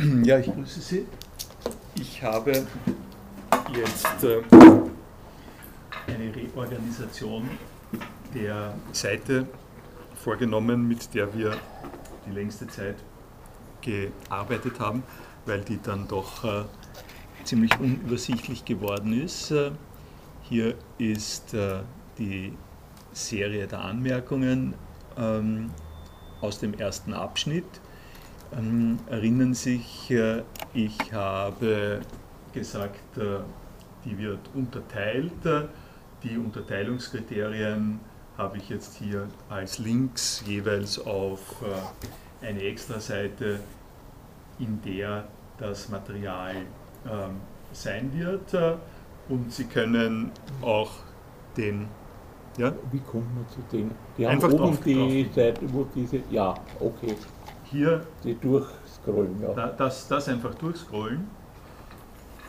Ja, ich grüße Sie. Ich habe jetzt äh, eine Reorganisation der Seite vorgenommen, mit der wir die längste Zeit gearbeitet haben, weil die dann doch äh, ziemlich unübersichtlich geworden ist. Äh, hier ist die Serie der Anmerkungen ähm, aus dem ersten Abschnitt ähm, erinnern sich, äh, ich habe gesagt, äh, die wird unterteilt. Die Unterteilungskriterien habe ich jetzt hier als Links jeweils auf äh, eine Extra-Seite, in der das Material ähm, sein wird. Und Sie können auch den ja? Wie kommt man zu denen? Die haben Einfach oben drauf, die drauf. Seite, wo diese, ja, okay hier die durchscrollen. Ja. Das, das einfach durchscrollen.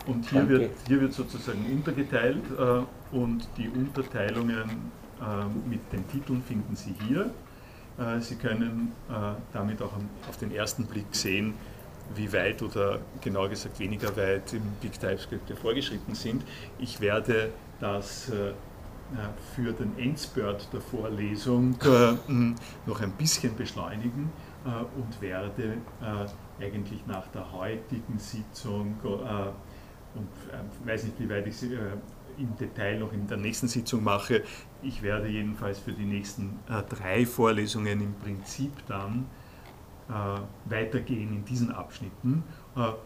Und hier wird, hier wird sozusagen untergeteilt äh, und die Unterteilungen äh, mit den Titeln finden Sie hier. Äh, Sie können äh, damit auch auf den ersten Blick sehen, wie weit oder genauer gesagt weniger weit im Big TypeScript vorgeschritten sind. Ich werde das äh, für den Endspurt der Vorlesung äh, noch ein bisschen beschleunigen äh, und werde äh, eigentlich nach der heutigen Sitzung äh, und weiß nicht, wie weit ich sie im Detail noch in der nächsten Sitzung mache. Ich werde jedenfalls für die nächsten drei Vorlesungen im Prinzip dann weitergehen in diesen Abschnitten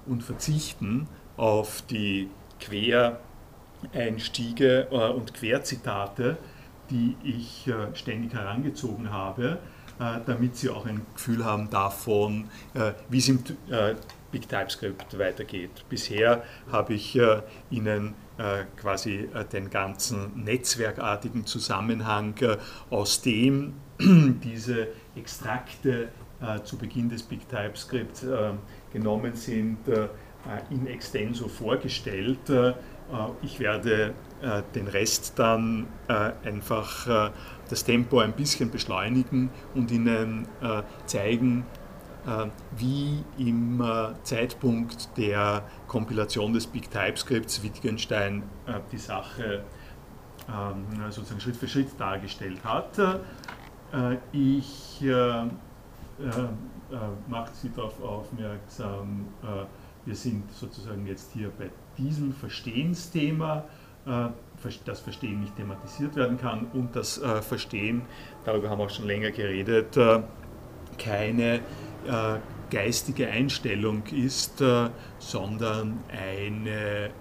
und verzichten auf die Quereinstiege und Querzitate, die ich ständig herangezogen habe äh, damit Sie auch ein Gefühl haben davon, äh, wie es im äh, Big TypeScript weitergeht. Bisher habe ich Ihnen quasi den ganzen netzwerkartigen Zusammenhang, aus dem diese Extrakte zu Beginn des Big TypeScript genommen sind, in extenso vorgestellt. Ich werde den Rest dann einfach das Tempo ein bisschen beschleunigen und Ihnen äh, zeigen, äh, wie im äh, Zeitpunkt der Kompilation des Big TypeScripts Wittgenstein äh, die Sache ähm, sozusagen Schritt für Schritt dargestellt hat. Äh, ich äh, mache Sie darauf aufmerksam, wir sind sozusagen jetzt hier bei diesem Verstehensthema das Verstehen nicht thematisiert werden kann und das äh, Verstehen, darüber haben wir auch schon länger geredet, äh, keine äh, geistige Einstellung ist, sondern eine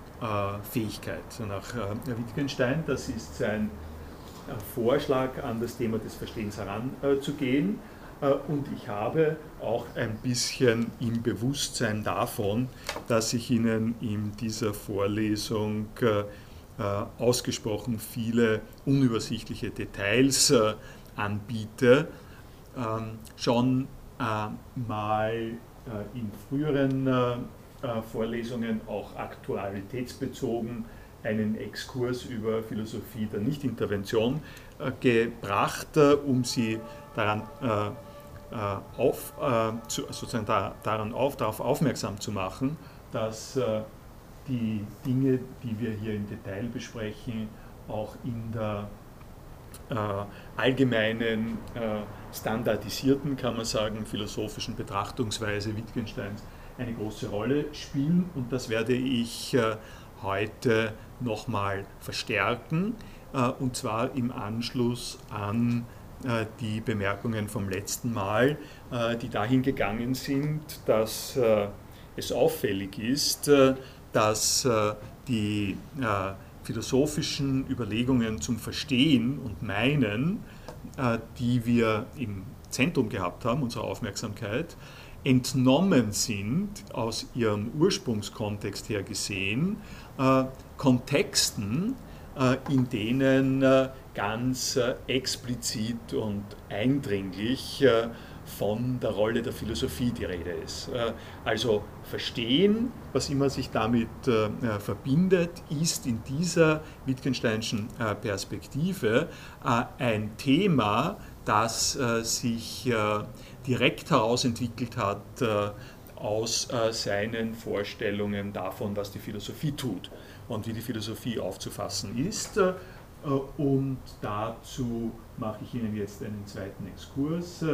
Fähigkeit. Nach Wittgenstein, das ist sein Vorschlag, an das Thema des Verstehens heranzugehen. Und ich habe auch ein bisschen im Bewusstsein davon, dass ich Ihnen in dieser Vorlesung äh, ausgesprochen viele unübersichtliche Details äh, anbiete, ähm, schon äh, mal in früheren Vorlesungen auch aktualitätsbezogen einen Exkurs über Philosophie der Nichtintervention gebracht, um Sie daran auf, sozusagen daran auf, darauf aufmerksam zu machen, dass die Dinge, die wir hier im Detail besprechen, auch in der äh, allgemeinen, äh, standardisierten, kann man sagen, philosophischen Betrachtungsweise Wittgensteins eine große Rolle spielen. Und das werde ich äh, heute nochmal verstärken, äh, und zwar im Anschluss an äh, die Bemerkungen vom letzten Mal, äh, die dahin gegangen sind, dass es auffällig ist, dass äh, die äh, philosophischen Überlegungen zum Verstehen und Meinen, äh, die wir im Zentrum gehabt haben, unserer Aufmerksamkeit, entnommen sind, aus ihrem Ursprungskontext her gesehen, Kontexten, in denen ganz explizit und eindringlich von der Rolle der Philosophie die Rede ist. Äh, also verstehen, was immer sich damit äh, äh, verbindet, ist in dieser Wittgensteinischen Perspektive ein Thema, das sich direkt herausentwickelt hat aus seinen Vorstellungen davon, was die Philosophie tut und wie die Philosophie aufzufassen ist. Und dazu mache ich Ihnen jetzt einen zweiten Exkurs,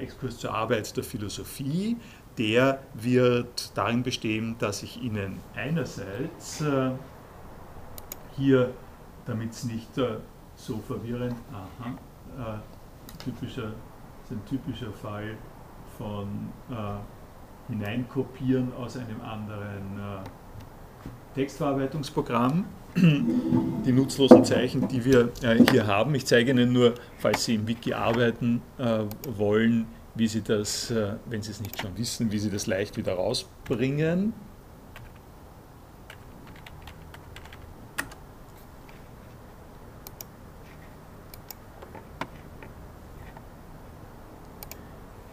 Exkurs zur Arbeit der Philosophie. Der wird darin bestehen, dass ich Ihnen einerseits hier, damit es nicht so verwirrend, aha, typischer, ist ein typischer Fall von äh, Hineinkopieren aus einem anderen äh, Textverarbeitungsprogramm. Die nutzlosen Zeichen, die wir äh, hier haben. Ich zeige Ihnen nur, falls Sie im Wiki arbeiten äh, wollen, wie Sie das, äh, wenn Sie es nicht schon wissen, wie Sie das leicht wieder rausbringen.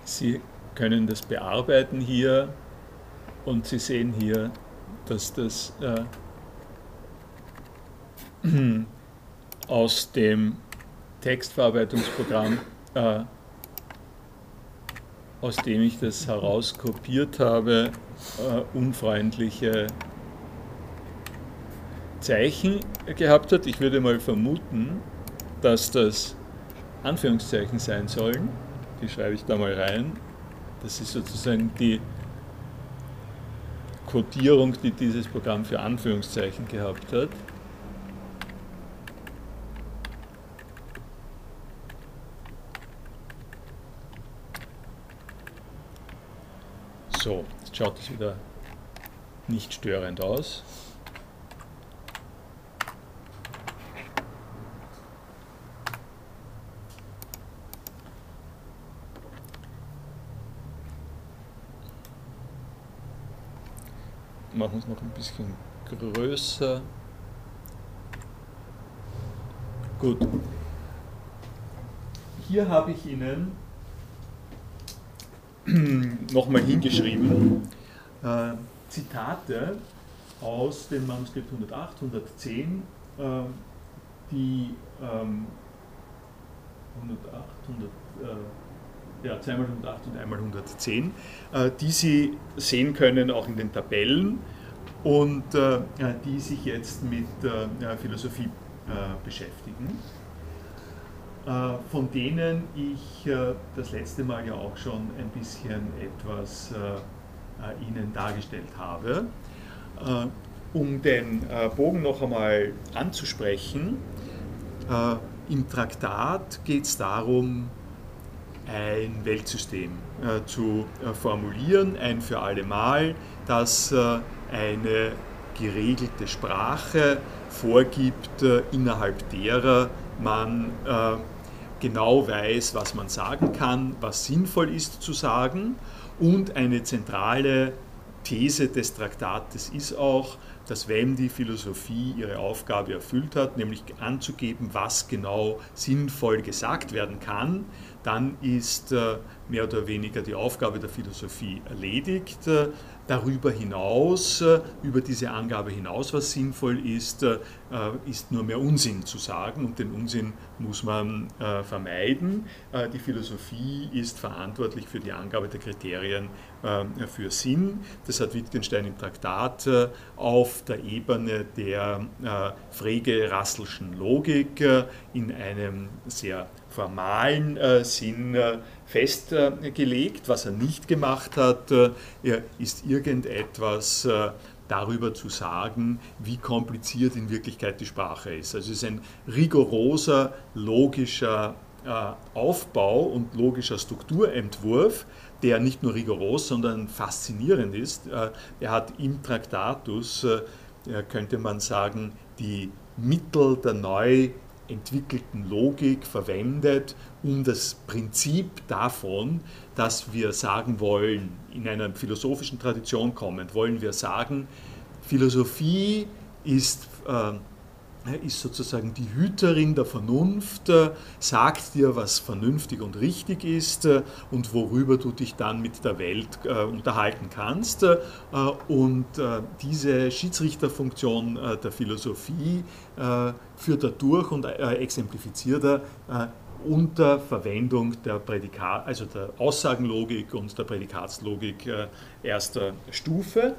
Sie können das bearbeiten hier und Sie sehen hier, dass das äh, aus dem Textverarbeitungsprogramm, äh, aus dem ich das herauskopiert habe, äh, unfreundliche Zeichen gehabt hat. Ich würde mal vermuten, dass das Anführungszeichen sein sollen die schreibe ich da mal rein. Das ist sozusagen die Codierung, die dieses Programm für Anführungszeichen gehabt hat. So, jetzt schaut es wieder nicht störend aus. machen es noch ein bisschen größer. Gut. Hier habe ich Ihnen nochmal hingeschrieben. Äh, Zitate aus dem Manuskript 108, 110, äh, die ähm, 108, 100, äh, ja, zweimal 108 und einmal 110, äh, die Sie sehen können auch in den Tabellen und äh, die sich jetzt mit äh, Philosophie beschäftigen, von denen ich das letzte Mal ja auch schon ein bisschen etwas Ihnen dargestellt habe. Um den Bogen noch einmal anzusprechen, im Traktat geht es darum, ein Weltsystem äh, zu äh, formulieren, ein für alle Mal, das äh, eine geregelte Sprache vorgibt, äh, innerhalb derer man äh, genau weiß, was man sagen kann, was sinnvoll ist zu sagen. Und eine zentrale These des Traktates ist auch, dass wenn die Philosophie ihre Aufgabe erfüllt hat, nämlich anzugeben, was genau sinnvoll gesagt werden kann, dann ist äh, mehr oder weniger die Aufgabe der Philosophie erledigt. Äh, darüber hinaus, äh, über diese Angabe hinaus, was sinnvoll ist, ist nur mehr Unsinn zu sagen und den Unsinn muss man vermeiden. Die Philosophie ist verantwortlich für die Angabe der Kriterien für Sinn. Das hat Wittgenstein im Traktat auf der Ebene der Frege-Rasselschen Logik in einem sehr formalen äh, Sinn äh, festgelegt. Was er nicht gemacht hat, ist irgendetwas äh, darüber zu sagen, wie kompliziert in Wirklichkeit die Sprache ist. Also es ist ein rigoroser, logischer äh, Aufbau und logischer Strukturentwurf, der nicht nur rigoros, sondern faszinierend ist. Äh, er hat im Traktatus, könnte man sagen, die Mittel der neu entwickelten Logik verwendet, um das Prinzip davon, dass wir sagen wollen, in einer philosophischen Tradition kommend, wollen wir sagen, Philosophie ist äh, ist sozusagen die Hüterin der Vernunft, äh, sagt dir, was vernünftig und richtig ist äh, und worüber du dich dann mit der Welt äh, unterhalten kannst. Und diese Schiedsrichterfunktion der Philosophie führt er durch und exemplifiziert er unter Verwendung der Prädikat, also der Aussagenlogik und der Prädikatslogik erster Stufe.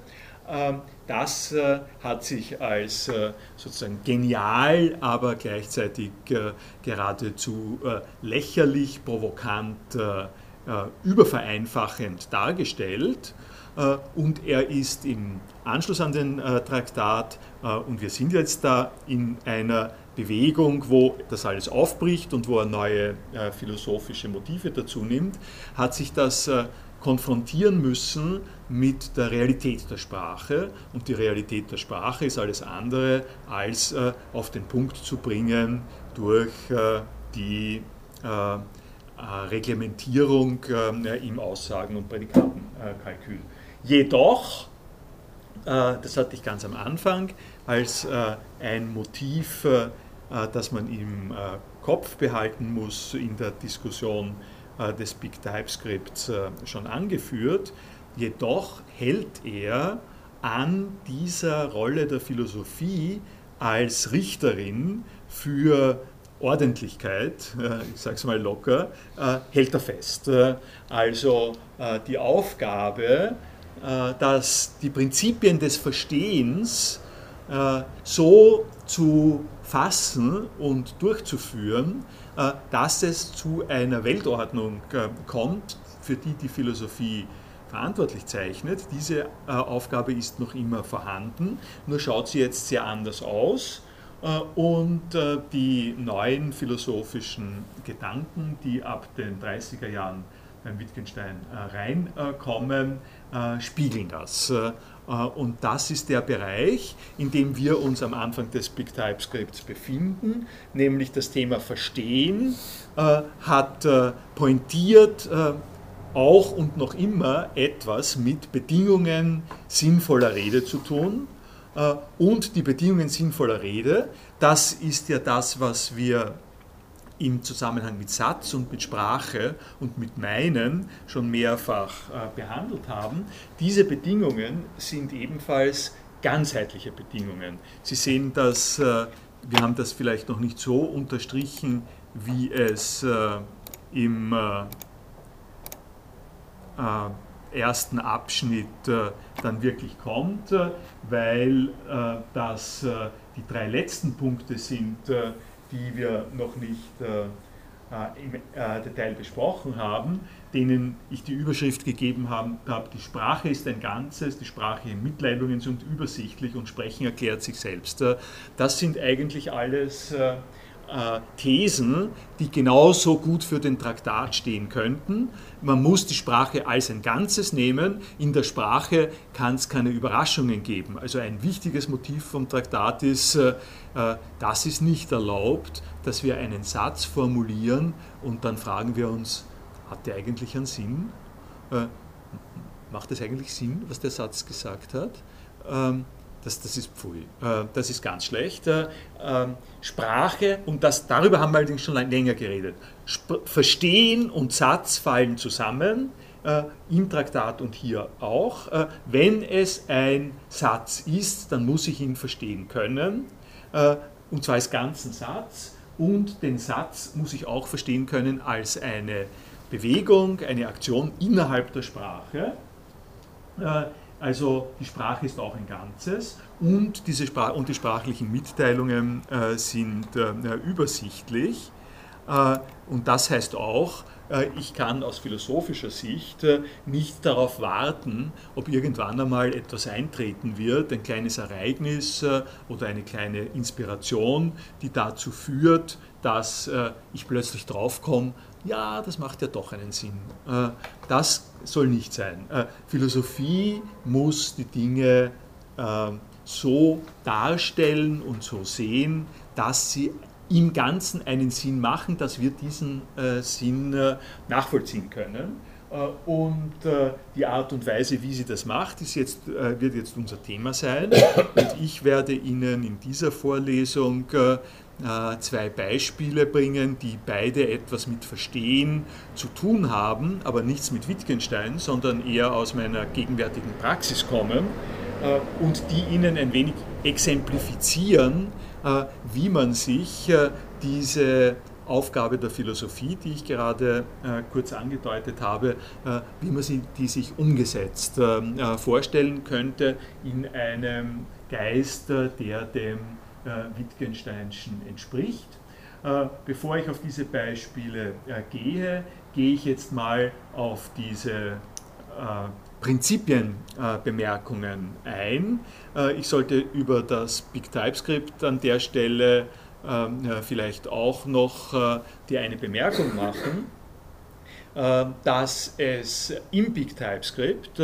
Ähm, das äh, hat sich als äh, sozusagen genial, aber gleichzeitig äh, geradezu lächerlich, provokant, übervereinfachend dargestellt. Und er ist im Anschluss an den Traktat, und wir sind jetzt da in einer Bewegung, wo das alles aufbricht und wo er neue philosophische Motive dazu nimmt, hat sich das konfrontieren müssen mit der Realität der Sprache. Und die Realität der Sprache ist alles andere als äh, auf den Punkt zu bringen durch äh, die äh, äh Reglementierung äh, im Aussagen- und Prädikatenkalkül. Jedoch, äh, das hatte ich ganz am Anfang, als ein Motiv, das man im Kopf behalten muss in der Diskussion des Big TypeScripts schon angeführt, Jedoch hält er an dieser Rolle der Philosophie als Richterin für Ordentlichkeit, äh, ich sage es mal locker, äh, hält er fest. Äh, also die Aufgabe, dass die Prinzipien des Verstehens so zu fassen und durchzuführen, dass es zu einer Weltordnung kommt, für die die Philosophie verantwortlich zeichnet. Diese äh, Aufgabe ist noch immer vorhanden, nur schaut sie jetzt sehr anders aus. Äh, und äh, die neuen philosophischen Gedanken, die ab den 30er Jahren beim Wittgenstein äh, reinkommen, äh, spiegeln das. Äh, und das ist der Bereich, in dem wir uns am Anfang des Big TypeScripts befinden, nämlich das Thema Verstehen hat pointiert auch und noch immer etwas mit Bedingungen sinnvoller Rede zu tun. Äh, und die Bedingungen sinnvoller Rede, das ist ja das, was wir im Zusammenhang mit Satz und mit Sprache und mit Meinen schon mehrfach äh, behandelt haben. Diese Bedingungen sind ebenfalls ganzheitliche Bedingungen. Sie sehen das, äh, wir haben das vielleicht noch nicht so unterstrichen, wie es im äh, ersten Abschnitt dann wirklich kommt, weil das die drei letzten Punkte sind, die wir noch nicht im Detail besprochen haben, denen ich die Überschrift gegeben habe, die Sprache ist ein Ganzes, die sprachlichen Mitteilungen sind übersichtlich und Sprechen erklärt sich selbst. Das sind eigentlich alles äh, Thesen, die genauso gut für den Traktat stehen könnten. Man muss die Sprache als ein Ganzes nehmen. In der Sprache kann es keine Überraschungen geben. Also ein wichtiges Motiv vom Traktat ist, äh, äh, das ist nicht erlaubt, dass wir einen Satz formulieren und dann fragen wir uns, hat der eigentlich einen Sinn? Macht es eigentlich Sinn, was der Satz gesagt hat? Ähm, das, das ist Pfui. Äh, das ist ganz schlecht. Äh, ähm, Sprache, und das, darüber haben wir allerdings schon länger geredet. Verstehen und Satz fallen zusammen, äh, im Traktat und hier auch. Wenn es ein Satz ist, dann muss ich ihn verstehen können, und zwar als ganzen Satz. Und den Satz muss ich auch verstehen können als eine Bewegung, eine Aktion innerhalb der Sprache also die Sprache ist auch ein Ganzes und, diese Sprach und die sprachlichen Mitteilungen äh, sind äh, übersichtlich. Äh, und das heißt auch, äh, ich kann aus philosophischer Sicht äh, nicht darauf warten, ob irgendwann einmal etwas eintreten wird, ein kleines Ereignis äh, oder eine kleine Inspiration, die dazu führt, dass ich plötzlich draufkomme, ja, das macht ja doch einen Sinn. Das soll nicht sein. Philosophie muss die Dinge so darstellen und so sehen, dass sie im Ganzen einen Sinn machen, dass wir diesen äh, Sinn äh, nachvollziehen können. Äh, und äh, die Art und Weise, wie sie das macht, ist jetzt, äh, wird jetzt unser Thema sein. Und ich werde Ihnen in dieser Vorlesung äh, zwei Beispiele bringen, die beide etwas mit Verstehen zu tun haben, aber nichts mit Wittgenstein, sondern eher aus meiner gegenwärtigen Praxis kommen und die Ihnen ein wenig exemplifizieren, äh, wie man sich äh, diese Aufgabe der Philosophie, die ich gerade kurz angedeutet habe, wie man sie, die sich umgesetzt vorstellen könnte in einem Geist, der dem Wittgensteinschen entspricht. Bevor ich auf diese Beispiele gehe, gehe ich jetzt mal auf diese Prinzipienbemerkungen ein. Äh, ich sollte über das Big TypeScript an der Stelle ähm, vielleicht auch noch äh, die eine Bemerkung machen, äh, dass es im Big TypeScript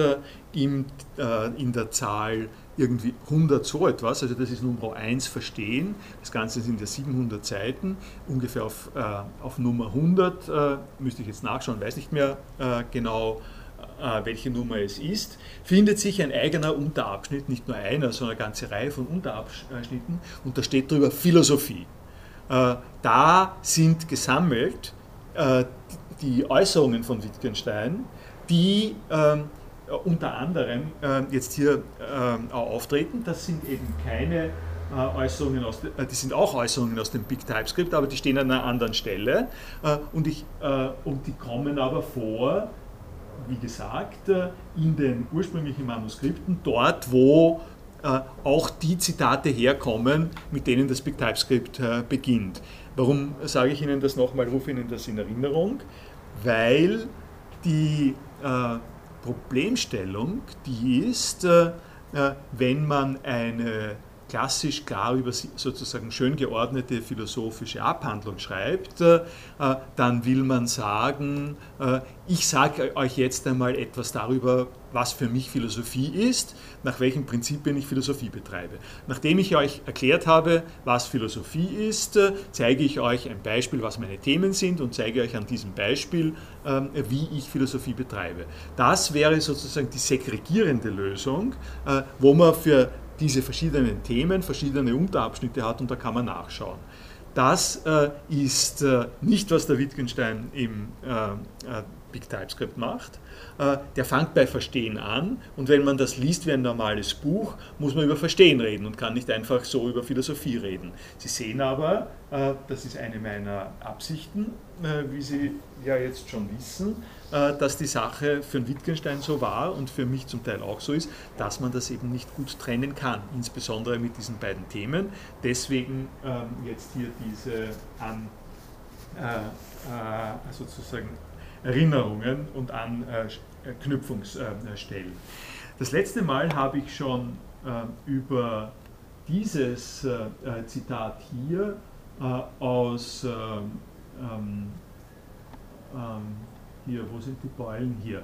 in der Zahl irgendwie 100 so etwas, also das ist Nummer 1 verstehen, das Ganze sind ja 700 Seiten, ungefähr auf, auf Nummer 100, müsste ich jetzt nachschauen, weiß nicht mehr genau, äh, welche Nummer es ist, findet sich ein eigener Unterabschnitt, nicht nur einer, sondern eine ganze Reihe von Unterabschnitten. Und da steht drüber Philosophie. Äh, da sind gesammelt äh, die Äußerungen von Wittgenstein, die ähm, unter anderem jetzt hier ähm, auftreten. Das sind eben keine Äußerungen aus, die sind auch Äußerungen aus dem Big TypeScript, aber die stehen an einer anderen Stelle und, ich, und die kommen aber vor wie gesagt, äh, in den ursprünglichen Manuskripten, dort wo äh, auch die Zitate herkommen, mit denen das Big TypeScript äh, beginnt. Warum sage ich Ihnen das nochmal, rufe Ihnen das in Erinnerung? Weil die Problemstellung, die ist, wenn man eine klassisch klar über sozusagen schön geordnete philosophische Abhandlung schreibt, äh, dann will man sagen, äh, ich sage euch jetzt einmal etwas darüber, was für mich Philosophie ist, nach welchen Prinzipien ich Philosophie betreibe. Nachdem ich euch erklärt habe, was Philosophie ist, äh, zeige ich euch ein Beispiel, was meine Themen sind und zeige euch an diesem Beispiel, ähm, wie ich Philosophie betreibe. Das wäre sozusagen die segregierende Lösung, wo man für diese verschiedenen Themen, verschiedene Unterabschnitte hat und da kann man nachschauen. Das äh, ist äh, nicht, was der Wittgenstein im äh, äh Big TypeScript macht. Äh, der fängt bei Verstehen an und wenn man das liest wie ein normales Buch, muss man über Verstehen reden und kann nicht einfach so über Philosophie reden. Sie sehen aber, äh, das ist eine meiner Absichten, äh, wie Sie ja jetzt schon wissen, dass die Sache für Wittgenstein so war und für mich zum Teil auch so ist, dass man das eben nicht gut trennen kann, insbesondere mit diesen beiden Themen. Deswegen ähm, jetzt hier diese an, sozusagen Erinnerungen und Anknüpfungsstellen. Das letzte Mal habe ich schon äh, über dieses äh, Zitat hier äh, aus ähm, ähm, hier, wo sind die Beulen hier?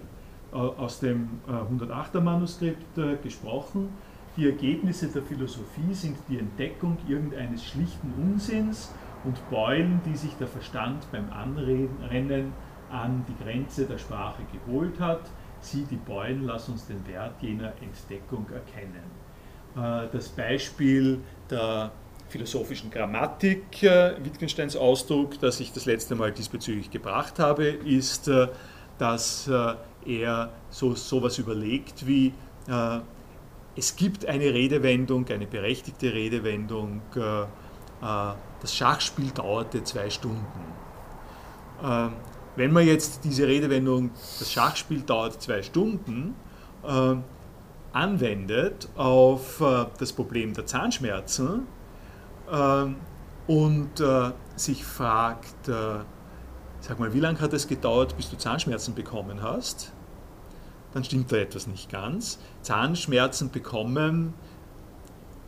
Aus dem 108er Manuskript gesprochen. Die Ergebnisse der Philosophie sind die Entdeckung irgendeines schlichten Unsinns und Beulen, die sich der Verstand beim Anrennen an die Grenze der Sprache geholt hat. Sieh die Beulen, lass uns den Wert jener Entdeckung erkennen. Äh, das Beispiel der philosophischen Grammatik, äh, Wittgensteins Ausdruck, das ich das letzte Mal diesbezüglich gebracht habe, ist, äh, dass er so etwas überlegt wie, es gibt eine Redewendung, eine berechtigte Redewendung, das Schachspiel dauerte zwei Stunden. Wenn man jetzt diese Redewendung, das Schachspiel dauert zwei Stunden, äh, anwendet auf äh, das Problem der Zahnschmerzen äh, und äh, sich fragt, äh, sag mal, wie lange hat es gedauert, bis du Zahnschmerzen bekommen hast, dann stimmt da etwas nicht ganz. Zahnschmerzen bekommen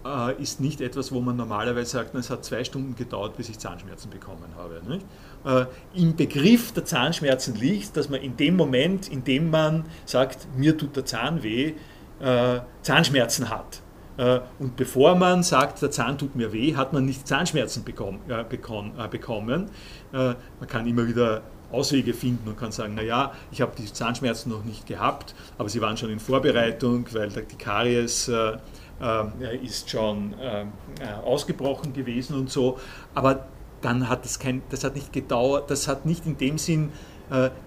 äh, ist nicht etwas, wo man normalerweise sagt, es hat zwei Stunden gedauert, bis ich Zahnschmerzen bekommen habe. Äh, Im Begriff der Zahnschmerzen liegt, dass man in dem Moment, in dem man sagt, mir tut der Zahn weh, äh, Zahnschmerzen hat. Äh, und bevor man sagt, der Zahn tut mir weh, hat man nicht Zahnschmerzen bekommen. Äh, bekommen. Äh, man kann immer wieder Auswege finden und kann sagen, naja, ich habe die Zahnschmerzen noch nicht gehabt, aber sie waren schon in Vorbereitung, weil die Karies äh, äh, ist schon äh, ausgebrochen gewesen und so. Aber dann hat das kein, das hat nicht gedauert, das hat nicht in dem Sinn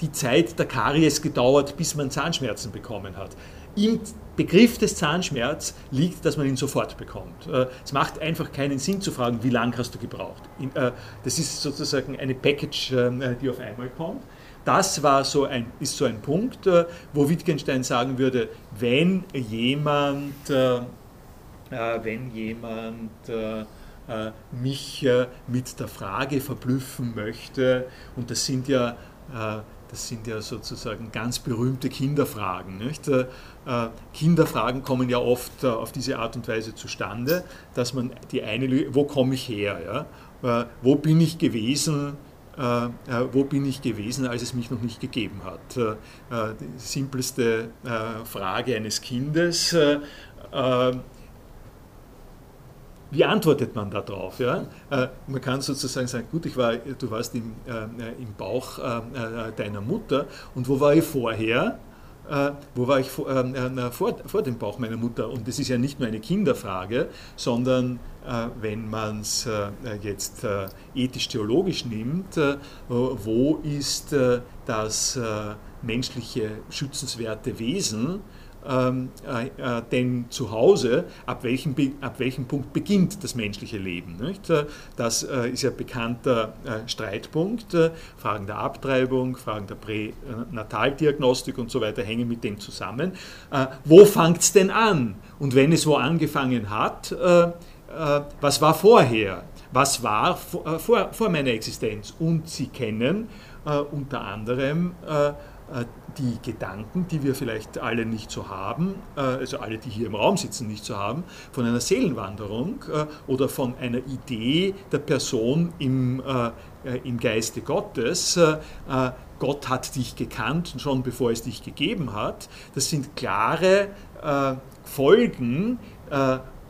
die Zeit der Karies gedauert, bis man Zahnschmerzen bekommen hat. Im Begriff des Zahnschmerz liegt, dass man ihn sofort bekommt. Es macht einfach keinen Sinn zu fragen, wie lange hast du gebraucht. Das ist sozusagen eine Package, die auf einmal kommt. Das war so ein, ist so ein Punkt, äh, wo Wittgenstein sagen würde, wenn jemand, äh, äh, wenn jemand mich mit der Frage verblüffen möchte, und das sind ja, das sind ja sozusagen ganz berühmte Kinderfragen. Nicht? Kinderfragen kommen ja oft auf diese Art und Weise zustande, dass man die eine, wo komme ich her? Ja? Wo bin ich gewesen? Äh, äh, wo bin ich gewesen, als es mich noch nicht gegeben hat. Äh, die simpelste Frage eines Kindes. Wie antwortet man darauf? Ja? man kann sozusagen sagen, gut, ich war, du warst im, im Bauch deiner Mutter und wo war ich vorher? äh, wo war ich vor, äh, vor, vor, dem Bauch meiner Mutter? Und das ist ja nicht nur eine Kinderfrage, sondern äh, wenn man es äh, jetzt äh, ethisch-theologisch nimmt, äh, wo ist das menschliche schützenswerte Wesen? Ähm, äh, äh, denn zu Hause, ab welchem, ab welchem Punkt beginnt das menschliche Leben? Nicht? Äh, das äh, ist ja bekannter äh, Streitpunkt. Äh, Fragen der Abtreibung, Fragen der Pränataldiagnostik und so weiter hängen mit dem zusammen. wo fängt es denn an? Und wenn es wo angefangen hat, was war vorher? Was war vor, vor, meiner Existenz? Und Sie kennen unter anderem äh, die Gedanken, die wir vielleicht alle nicht so haben, äh, also alle, die hier im Raum sitzen, nicht so haben, von einer Seelenwanderung äh, oder von einer Idee der Person im, im Geiste Gottes. Gott hat dich gekannt, schon bevor es dich gegeben hat. Das sind klare Folgen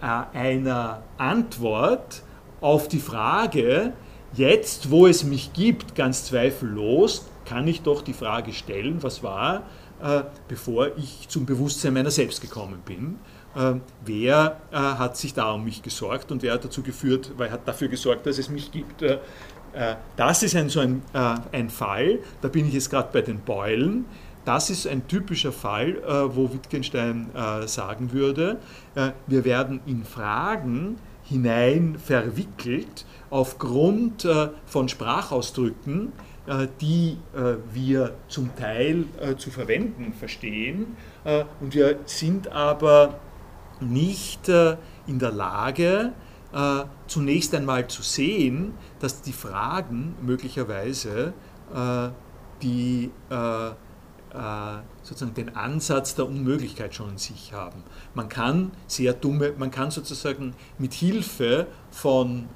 einer Antwort auf die Frage, jetzt, wo es mich gibt, ganz zweifellos, kann ich doch die Frage stellen, was war, äh, bevor ich zum Bewusstsein meiner selbst gekommen bin. Äh, wer äh, hat sich da um mich gesorgt und wer hat dazu geführt, wer hat dafür gesorgt, dass es mich gibt. Äh, das ist ein, so ein, ein Fall, da bin ich jetzt gerade bei den Beulen. Das ist ein typischer Fall, wo Wittgenstein sagen würde, wir werden in Fragen hinein verwickelt aufgrund von Sprachausdrücken, die äh, wir zum Teil äh, zu verwenden verstehen. Und wir sind aber nicht in der Lage, zunächst einmal zu sehen, dass die Fragen möglicherweise die sozusagen den Ansatz der Unmöglichkeit schon in sich haben. Man kann sehr dumme, man kann sozusagen mit Hilfe von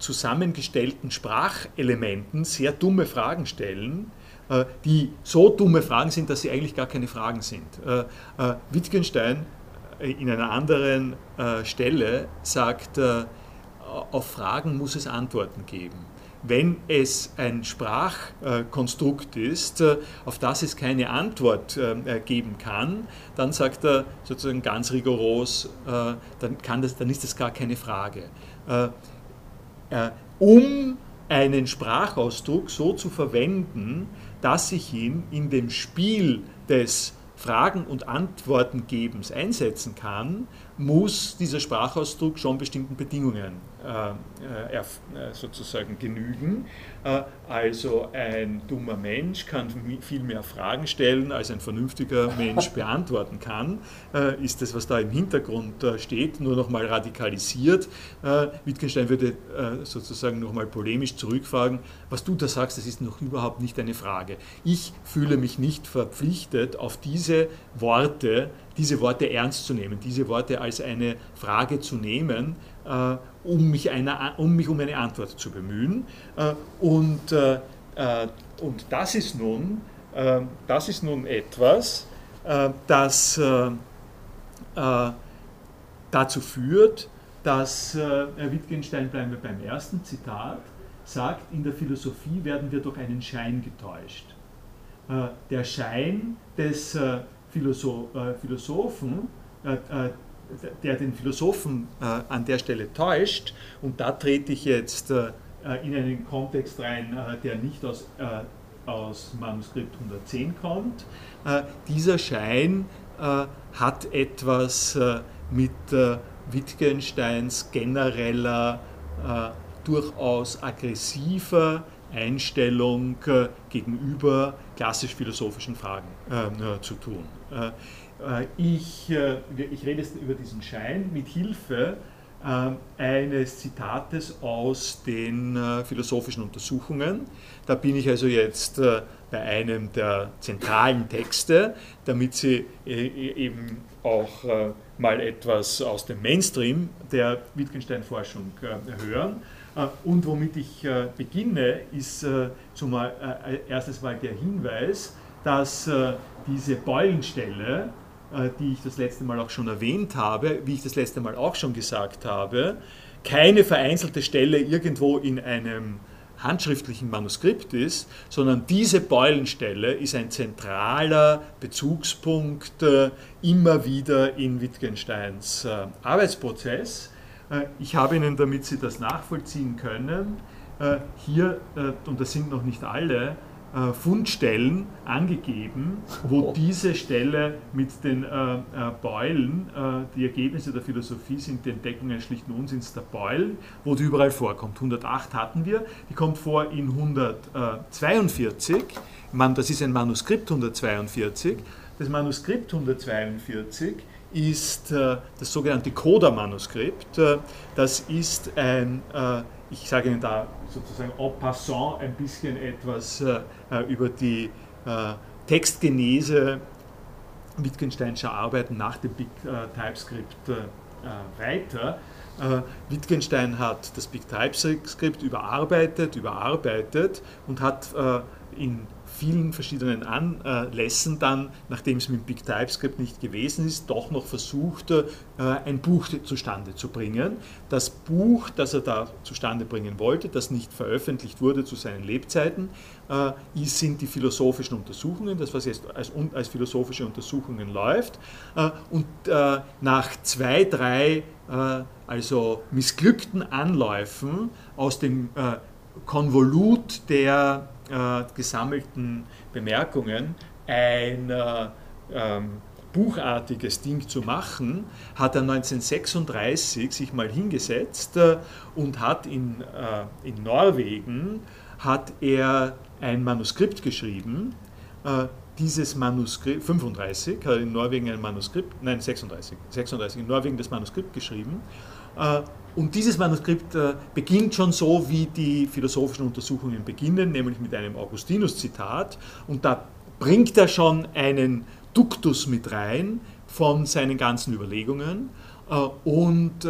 zusammengestellten Sprachelementen sehr dumme Fragen stellen, äh, die so dumme Fragen sind, dass sie eigentlich gar keine Fragen sind. Äh, äh, Wittgenstein in einer anderen Stelle sagt, auf Fragen muss es Antworten geben. Wenn es ein Sprachkonstrukt ist, auf das es keine Antwort geben kann, dann sagt er sozusagen ganz rigoros, dann, kann das, dann ist das gar keine Frage äh, um einen Sprachausdruck so zu verwenden, dass ich ihn in dem Spiel des Fragen- und Antwortengebens einsetzen kann, muss dieser Sprachausdruck schon bestimmten Bedingungen sozusagen genügen. Äh, also ein dummer Mensch kann viel mehr Fragen stellen, als ein vernünftiger Mensch beantworten kann. Ist das, was da im Hintergrund steht, nur nochmal radikalisiert. Wittgenstein würde sozusagen nochmal polemisch zurückfragen, was du da sagst, das ist noch überhaupt nicht eine Frage. Ich fühle mich nicht verpflichtet, auf diese Worte, diese Worte ernst zu nehmen, diese Worte als eine Frage zu nehmen, um mich, eine, um mich um eine Antwort zu bemühen. Äh, und, äh, äh, und das, ist nun, das ist nun etwas, das dazu führt, dass Wittgenstein, bleiben wir beim ersten Zitat, sagt, in der Philosophie werden wir durch einen Schein getäuscht. Der Schein des Philosophen, der den Philosophen äh, an der Stelle täuscht. Und da trete ich jetzt äh, in einen Kontext rein, äh, der nicht aus, äh, aus Manuskript 110 kommt. dieser Schein hat etwas mit Wittgensteins genereller, durchaus aggressiver Einstellung gegenüber klassisch-philosophischen Fragen zu tun. Ich, ich rede jetzt über diesen Schein mit Hilfe ähm, eines Zitates aus den äh, philosophischen Untersuchungen. Da bin ich also jetzt äh, bei einem der zentralen Texte, damit Sie äh, eben auch mal etwas aus dem Mainstream der Wittgenstein-Forschung hören. Und womit ich beginne, ist zumal erstes mal der Hinweis, dass diese Beulenstelle, äh, die ich das letzte Mal auch schon erwähnt habe, wie ich das letzte Mal auch schon gesagt habe, keine vereinzelte Stelle irgendwo in einem handschriftlichen Manuskript ist, sondern diese Beulenstelle ist ein zentraler Bezugspunkt äh, immer wieder in Wittgensteins äh, Arbeitsprozess. Ich habe Ihnen, damit Sie das nachvollziehen können, hier, und das sind noch nicht alle, äh, Fundstellen angegeben, wo oh. diese Stelle mit den äh, äh, Beulen, äh, die Ergebnisse der Philosophie sind die Entdeckung eines schlichten Unsinns der Beulen, wo die überall vorkommt. 108 hatten wir, die kommt vor in 142, man, das ist ein Manuskript 142, das Manuskript 142 ist äh, das sogenannte Coda-Manuskript. Äh, das ist ein ich sage Ihnen da sozusagen en passant ein bisschen etwas äh, äh, über die äh, Textgenese Wittgensteinscher Arbeiten nach dem Big äh, TypeScript äh, weiter. Äh, Wittgenstein hat das Big TypeScript überarbeitet, überarbeitet und hat in vielen verschiedenen Anlässen dann, nachdem es mit Big TypeScript nicht gewesen ist, doch noch versucht, äh, ein Buch zustande zu bringen. Das Buch, das er da zustande bringen wollte, das nicht veröffentlicht wurde zu seinen Lebzeiten, äh, sind die philosophischen Untersuchungen, das was jetzt als, als philosophische Untersuchungen läuft. Äh, und nach zwei, drei also missglückten Anläufen aus dem Konvolut der äh, gesammelten Bemerkungen ein äh, ähm, buchartiges Ding zu machen, hat er 1936 sich mal hingesetzt äh, und hat in, äh, in Norwegen hat er ein Manuskript geschrieben. Äh, dieses Manuskript, 35, hat in Norwegen ein Manuskript, nein 36, 36 in Norwegen das Manuskript geschrieben äh, und dieses Manuskript äh, beginnt schon so, wie die philosophischen Untersuchungen beginnen, nämlich mit einem Augustinus-Zitat. Und da bringt er schon einen Duktus mit rein von seinen ganzen Überlegungen. Äh, und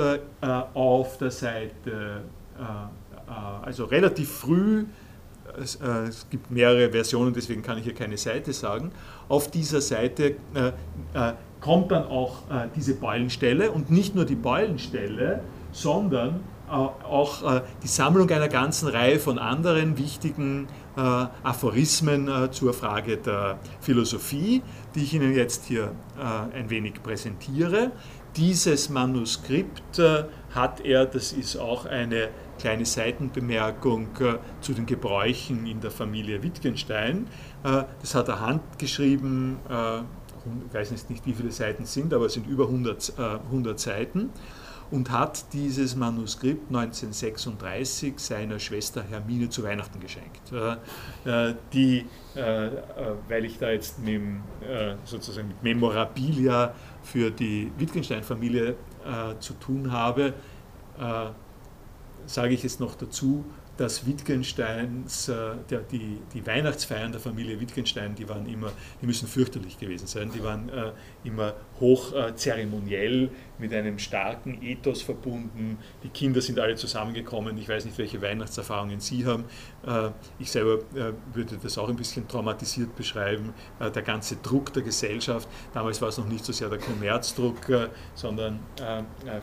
auf der Seite, also relativ früh, es, gibt mehrere Versionen, deswegen kann ich hier keine Seite sagen, auf dieser Seite kommt dann auch diese Beulenstelle und nicht nur die Beulenstelle, sondern äh, auch äh, die Sammlung einer ganzen Reihe von anderen wichtigen äh, Aphorismen zur Frage der Philosophie, die ich Ihnen jetzt hier ein wenig präsentiere. Dieses Manuskript hat er, das ist auch eine kleine Seitenbemerkung zu den Gebräuchen in der Familie Wittgenstein. Das hat er handgeschrieben, ich weiß nicht, wie viele Seiten sind, aber es sind über 100, 100 Seiten und hat dieses Manuskript 1936 seiner Schwester Hermine zu Weihnachten geschenkt. Äh, die, äh, weil ich da jetzt mit, äh, sozusagen mit Memorabilia für die Wittgenstein-Familie zu tun habe, sage ich jetzt noch dazu, dass Wittgensteins, äh, der, die, die Weihnachtsfeiern der Familie Wittgenstein, die waren immer, die müssen fürchterlich gewesen sein, die waren äh, immer hoch äh, mit einem starken Ethos verbunden. Die Kinder sind alle zusammengekommen. Ich weiß nicht, welche Weihnachtserfahrungen Sie haben. Äh, ich selber äh, würde das auch ein bisschen traumatisiert beschreiben. Äh, der ganze Druck der Gesellschaft. Damals war es noch nicht so sehr der Kommerzdruck, sondern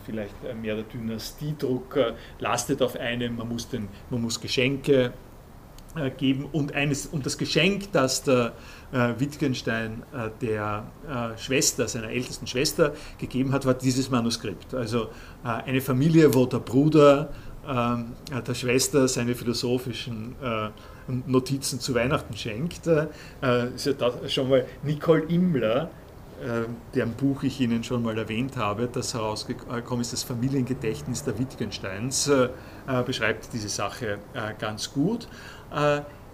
vielleicht mehr der Dynastiedruck lastet auf einem. Man muss, den, man muss Geschenke geben und, eines, und das Geschenk, das der äh, Wittgenstein äh, der äh, Schwester, seiner ältesten Schwester gegeben hat, war dieses Manuskript. Also äh, eine Familie, wo der Bruder ähm, der Schwester seine philosophischen äh, Notizen zu Weihnachten schenkt. Äh, ist ja das schon mal Nicole Immler, deren Buch ich Ihnen schon mal erwähnt habe, das herausgekommen ist, das Familiengedächtnis der Wittgensteins, beschreibt diese Sache ganz gut.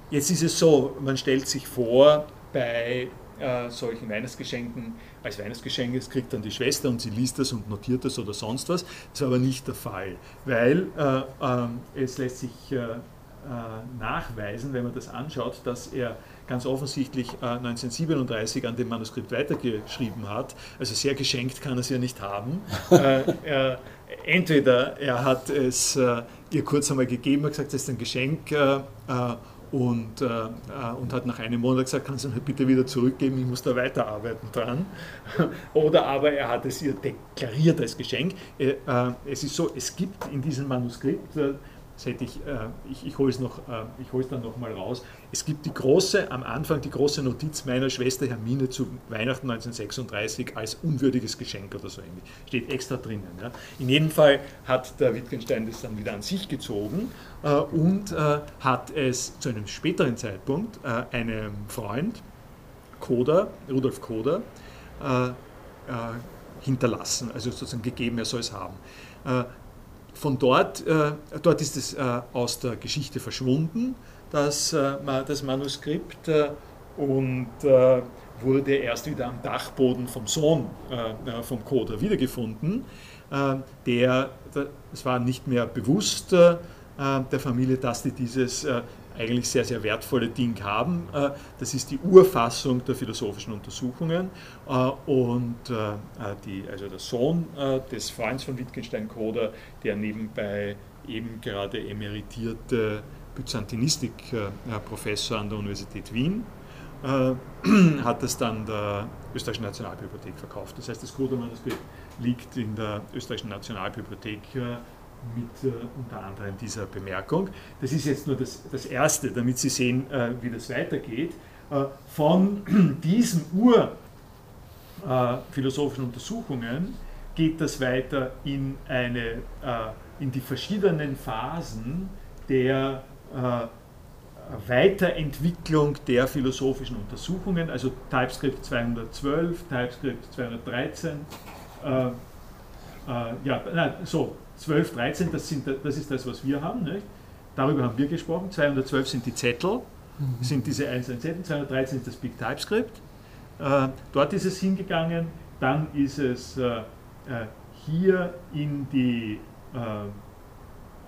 Jetzt ist es so, man stellt sich vor, bei äh, solchen Weihnachtsgeschenken als Weihnachtsgeschenk, das kriegt dann die Schwester und sie liest das und notiert das oder sonst was. Das ist aber nicht der Fall, weil äh, äh, es lässt sich äh, äh, nachweisen, wenn man das anschaut, dass er ganz offensichtlich 1937 äh, an dem Manuskript weitergeschrieben hat. Also sehr geschenkt kann er es ja nicht haben. entweder er hat es ihr kurz einmal gegeben, hat gesagt, das ist ein Geschenk und, äh, äh, und hat nach einem Monat gesagt, kannst du mir bitte wieder zurückgeben, ich muss da weiterarbeiten dran. Oder aber er hat es ihr deklariert als Geschenk. Äh, äh es ist so, es gibt in diesem Manuskript, äh, das hätte ich, äh, ich, ich hole es, äh, dann nochmal raus. Es gibt die große, am Anfang die große Notiz meiner Schwester Hermine zu Weihnachten 1936 als unwürdiges Geschenk oder so ähnlich. Steht extra drinnen. Ja. In jedem Fall hat der Wittgenstein das dann wieder an sich gezogen äh, und äh, hat es zu einem späteren Zeitpunkt äh, einem Freund, Koda, Rudolf Koda, äh, hinterlassen, also sozusagen gegeben, er soll es haben von dort, äh, dort ist es äh, aus der Geschichte verschwunden, das, äh, das Manuskript, äh, und äh, wurde erst wieder am Dachboden vom Sohn äh, vom Coder wiedergefunden. der, es war nicht mehr bewusst der Familie, dass die dieses eigentlich sehr, sehr wertvolle Ding haben. Äh, das ist die Urfassung der philosophischen Untersuchungen äh, und äh, die, also der Sohn des Freunds von Wittgenstein-Koder, der nebenbei eben gerade emeritierte Byzantinistik-Professor an der Universität Wien, hat es dann der Österreichischen Nationalbibliothek verkauft. Das heißt, das Koder-Manuskript liegt in der Österreichischen Nationalbibliothek mit äh, unter anderem dieser Bemerkung. Das ist jetzt nur das, das Erste, damit Sie sehen, äh, wie das weitergeht. Äh, von diesen urphilosophischen Untersuchungen geht das weiter in, eine, äh, in die verschiedenen Phasen der äh, Weiterentwicklung der philosophischen Untersuchungen, also TypeScript 212, TypeScript 213, äh, ja, nein, so, 12, 13, das, sind, das ist das, was wir haben. Nicht? Darüber haben wir gesprochen. 212 sind die Zettel, mhm. sind diese einzelnen Zettel. 213 ist das Big TypeScript. Äh, dort ist es hingegangen. Dann ist es äh, äh hier in die äh,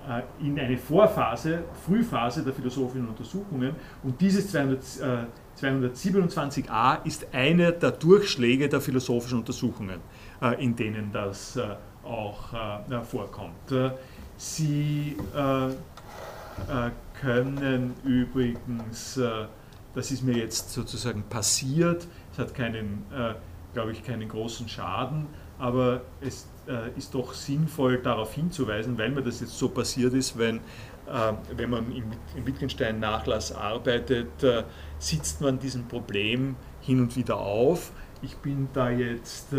äh, in eine Vorphase, Frühphase der philosophischen Untersuchungen und dieses 200, 227a ist einer der Durchschläge der philosophischen Untersuchungen, in denen das auch äh, vorkommt. Äh, Sie äh, äh, können übrigens, äh, das ist mir jetzt sozusagen passiert, es hat keinen, glaube ich, keinen großen Schaden, aber es ist doch sinnvoll darauf hinzuweisen, weil mir das jetzt so passiert ist, wenn, wenn man im, im Wittgenstein-Nachlass arbeitet, sitzt man diesem Problem hin und wieder auf. Ich bin da jetzt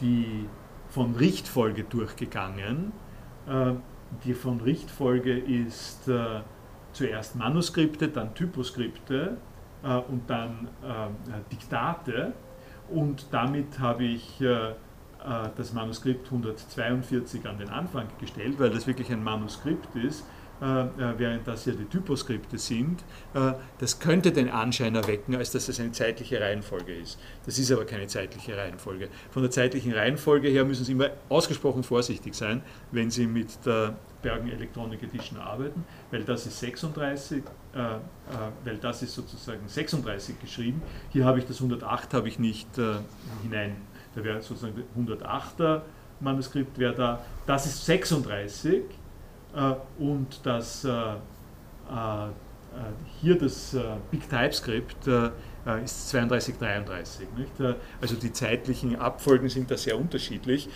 die von Richtfolge durchgegangen. Äh, die von Richtfolge ist äh, zuerst Manuskripte, dann Typoskripte äh, und dann Diktate. Und damit habe ich das Manuskript 142 an den Anfang gestellt, weil das wirklich ein Manuskript ist während das ja die Typoskripte sind, äh, das könnte den Anschein erwecken, als dass es eine zeitliche Reihenfolge ist. Das ist aber keine zeitliche Reihenfolge. Von der zeitlichen Reihenfolge her müssen Sie immer ausgesprochen vorsichtig sein, wenn Sie mit der Bergen Electronic Edition arbeiten, weil das ist 36, äh, äh, weil das ist sozusagen 36 geschrieben. Hier habe ich das 108 habe ich nicht äh, hinein. Da wäre sozusagen 108er Manuskript wäre da. Das ist 36 äh, und dass äh, äh, hier das Big TypeScript ist 3233. Nicht? Also die zeitlichen Abfolgen sind da sehr unterschiedlich,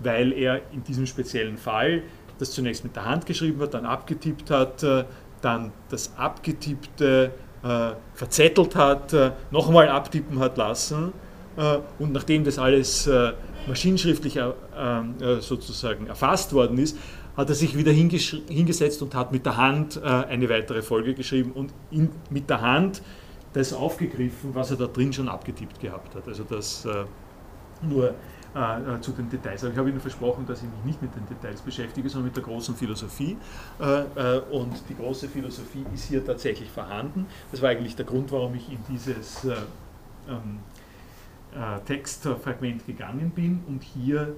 weil er in diesem speziellen Fall das zunächst mit der Hand geschrieben hat, dann abgetippt hat, dann das Abgetippte verzettelt hat, nochmal abtippen hat lassen und nachdem das alles maschinenschriftlich sozusagen erfasst worden ist, hat er sich wieder hingesetzt und hat mit der Hand äh, eine weitere Folge geschrieben und in, mit der Hand das aufgegriffen, was er da drin schon abgetippt gehabt hat. Also das äh, nur äh, zu den Details. Aber ich habe Ihnen versprochen, dass ich mich nicht mit den Details beschäftige, sondern mit der großen Philosophie. Und die große Philosophie ist hier tatsächlich vorhanden. Das war eigentlich der Grund, warum ich in dieses äh, ähm, Textfragment gegangen bin. Und hier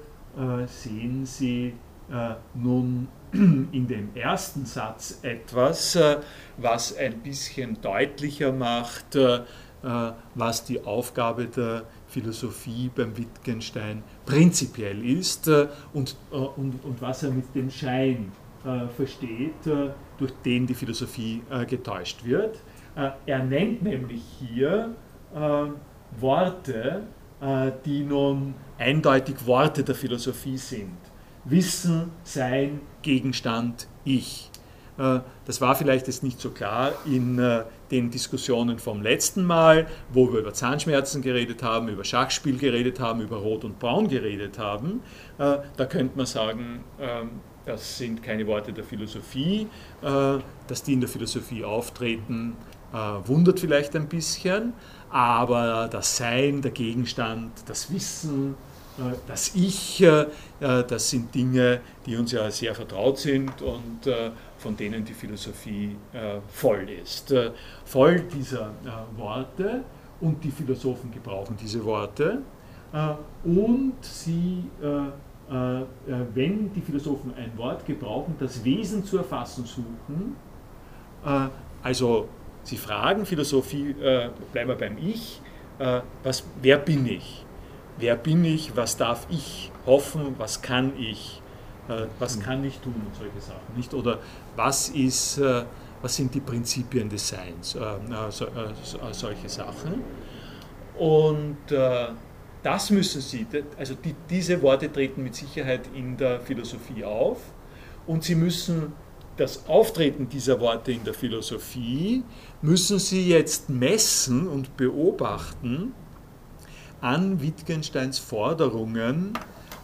sehen Sie nun in dem ersten Satz etwas, was ein bisschen deutlicher macht, was die Aufgabe der Philosophie beim Wittgenstein prinzipiell ist äh, und, äh, und, und was er mit dem Schein äh, versteht, durch den die Philosophie getäuscht wird. Er nennt nämlich hier Worte, die nun eindeutig Worte der Philosophie sind. Wissen, Sein, Gegenstand, Ich. Das war vielleicht jetzt nicht so klar in den Diskussionen vom letzten Mal, wo wir über Zahnschmerzen geredet haben, über Schachspiel geredet haben, über Rot und Braun geredet haben. Äh, da könnte man sagen, ähm, das sind keine Worte der Philosophie. Äh, dass die in der Philosophie auftreten, äh, wundert vielleicht ein bisschen, aber das Sein, der Gegenstand, das Wissen, das Ich, das sind Dinge, die uns ja sehr vertraut sind und von denen die Philosophie äh, voll ist. Äh, voll dieser äh, Worte und die Philosophen gebrauchen diese Worte äh, und sie, äh, äh, wenn die Philosophen ein Wort gebrauchen, das Wesen zu erfassen suchen, also sie fragen Philosophie, bleiben wir beim Ich, was, wer bin ich? Wer bin ich? Was darf ich hoffen? Was kann ich? was kann ich tun und solche Sachen, nicht? Oder was, ist, äh, was sind die Prinzipien des Seins, äh, äh, solche Sachen. Und das müssen Sie, also die, diese Worte treten mit Sicherheit in der Philosophie auf und Sie müssen das Auftreten dieser Worte in der Philosophie, müssen Sie jetzt messen und beobachten an Wittgensteins Forderungen,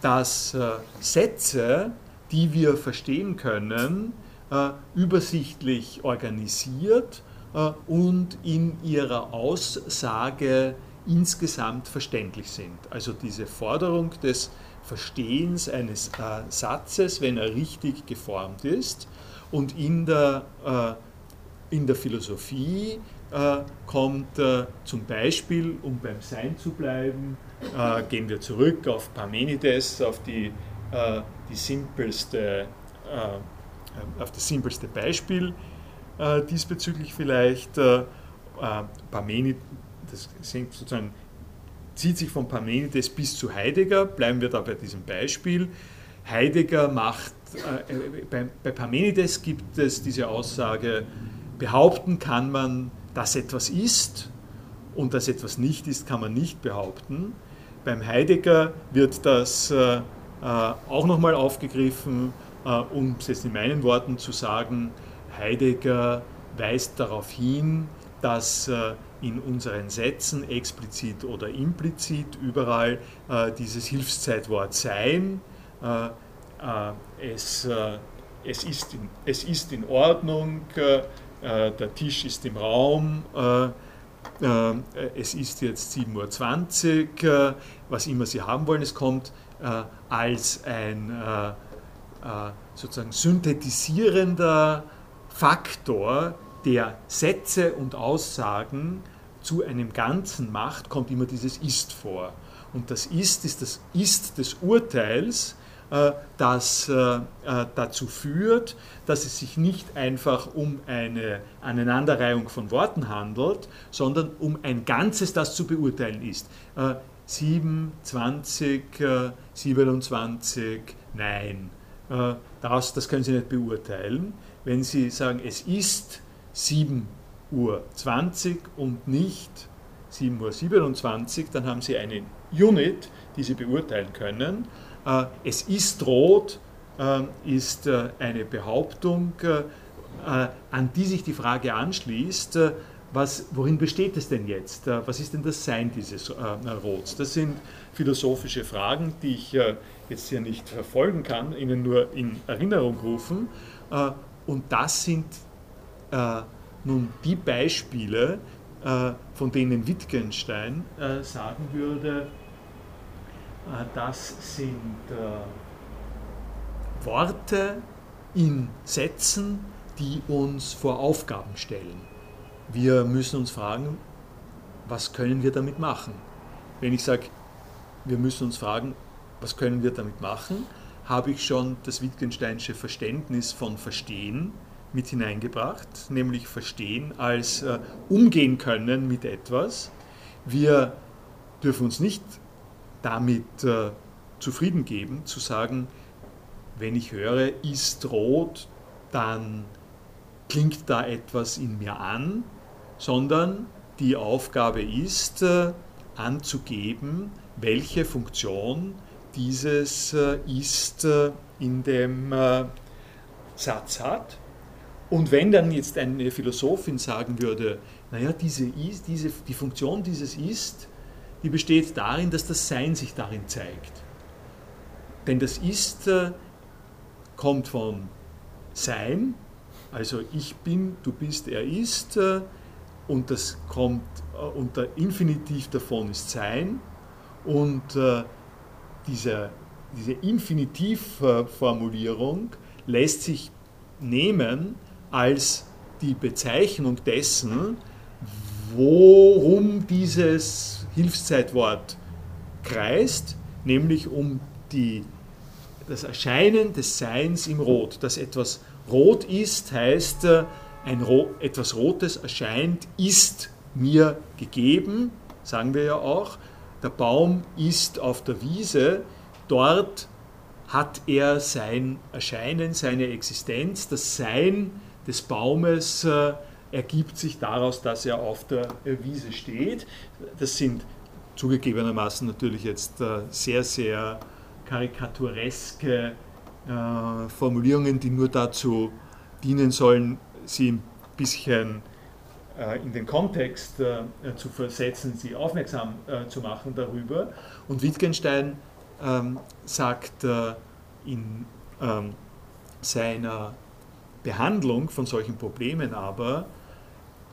dass Sätze, die wir verstehen können, äh, übersichtlich organisiert äh, und in ihrer Aussage insgesamt verständlich sind. Also diese Forderung des Verstehens eines äh, Satzes, wenn er richtig geformt ist. Und in der, äh, in der Philosophie äh, kommt äh, zum Beispiel, um beim Sein zu bleiben, gehen wir zurück auf Parmenides, auf die, die simpelste äh, auf das simpelste Beispiel äh, diesbezüglich vielleicht. Äh, Parmenides, das sozusagen, zieht sich von Parmenides bis zu Heidegger, bleiben wir da bei diesem Beispiel. Heidegger macht, äh, bei, bei Parmenides gibt es diese Aussage, behaupten kann man, dass etwas ist und dass etwas nicht ist, kann man nicht behaupten. Beim Heidegger wird das äh, auch nochmal aufgegriffen äh, um es jetzt in meinen Worten zu sagen, Heidegger weist darauf hin, dass äh, in unseren Sätzen explizit oder implizit überall äh, dieses Hilfszeitwort sein, es, es, ist, in, es ist in Ordnung, der Tisch ist im Raum, es ist jetzt 7.20 Uhr, was immer Sie haben wollen, es kommt als ein äh, sozusagen synthetisierender Faktor, der Sätze und Aussagen zu einem Ganzen macht, kommt immer dieses Ist vor. Und das Ist ist das Ist des Urteils, äh, das äh, dazu führt, dass es sich nicht einfach um eine Aneinanderreihung von Worten handelt, sondern um ein Ganzes, das zu beurteilen ist. 7, 20, 27, nein. Äh, das, das können Sie nicht beurteilen. Wenn Sie sagen, es ist 7.20 Uhr und nicht 7.27 Uhr, dann haben Sie eine Unit, die Sie beurteilen können. Äh, es ist rot, äh, ist eine Behauptung, an die sich die Frage anschließt, was, worin besteht es denn jetzt? Äh, was ist denn das Sein dieses äh, Rots? Das sind philosophische Fragen, die ich äh, jetzt hier nicht verfolgen kann, Ihnen nur in Erinnerung rufen. Äh, und das sind äh, nun die Beispiele, äh, von denen Wittgenstein sagen würde, das sind Worte in Sätzen, die uns vor Aufgaben stellen. Wir müssen uns fragen, was können wir damit machen? Wenn ich sage, wir müssen uns fragen, was können wir damit machen, habe ich schon das Wittgensteinsche Verständnis von Verstehen mit hineingebracht, nämlich Verstehen als äh, umgehen können mit etwas. Wir dürfen uns nicht damit äh, zufrieden geben, zu sagen, wenn ich höre, ist rot, dann klingt da etwas in mir an, sondern die Aufgabe ist, äh, anzugeben, welche Funktion dieses äh, ist äh, in dem Satz hat. Und wenn dann jetzt eine Philosophin sagen würde, naja, diese, ist, diese, die Funktion dieses Ist, die besteht darin, dass das Sein sich darin zeigt. Denn das Ist kommt von Sein, also ich bin, du bist, er ist, äh, und das kommt, äh, und der Infinitiv davon ist Sein, und äh, diese, diese Infinitivformulierung lässt sich nehmen als die Bezeichnung dessen, worum dieses Hilfszeitwort kreist, nämlich um die das Erscheinen des Seins im Rot. Dass etwas rot ist, heißt, äh, ein Ro etwas Rotes erscheint, ist mir gegeben, sagen wir ja auch. Der Baum ist auf der Wiese, dort hat er sein Erscheinen, seine Existenz, das Sein des Baumes äh, ergibt sich daraus, dass er auf der Wiese steht. Das sind zugegebenermaßen natürlich jetzt äh, sehr, sehr karikatureske äh, Formulierungen, die nur dazu dienen sollen, sie ein bisschen äh, in den Kontext äh, zu versetzen, sie aufmerksam äh, zu machen darüber. Und Wittgenstein ähm, sagt äh, in ähm, seiner Behandlung von solchen Problemen aber,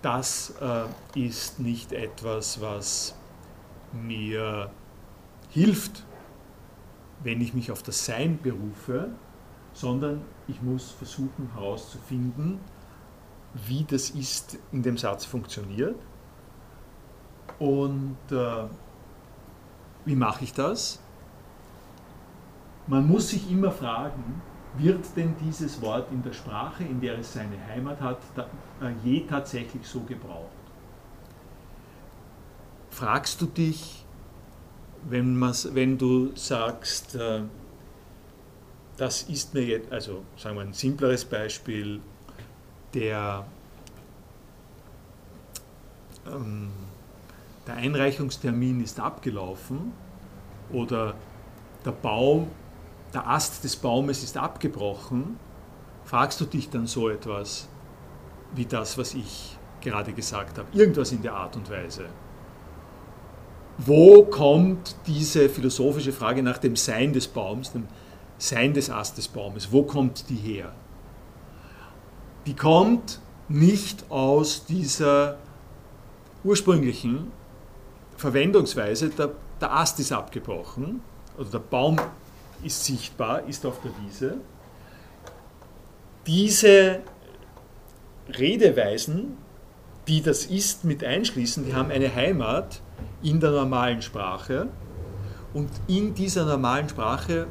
das äh, ist nicht etwas, was mir hilft, wenn ich mich auf das Sein berufe, sondern ich muss versuchen herauszufinden, wie das ist in dem Satz funktioniert. Und äh, wie mache ich das? Man muss sich immer fragen, wird denn dieses Wort in der Sprache, in der es seine Heimat hat, je tatsächlich so gebraucht? Fragst du dich, wenn, wenn du sagst, äh, das ist mir jetzt, also sagen wir ein simpleres Beispiel, der, ähm, der Einreichungstermin ist abgelaufen oder der Baum, der Ast des Baumes ist abgebrochen, fragst du dich dann so etwas wie das, was ich gerade gesagt habe, irgendwas in der Art und Weise wo kommt diese philosophische Frage nach dem Sein des Baums, dem Sein des Ast des Baumes, wo kommt die her? Die kommt nicht aus dieser ursprünglichen Verwendungsweise, der, der Ast ist abgebrochen, oder der Baum ist sichtbar, ist auf der Wiese. Diese Redeweisen, die das Ist mit einschließen, die haben eine Heimat in der normalen Sprache und in dieser normalen Sprache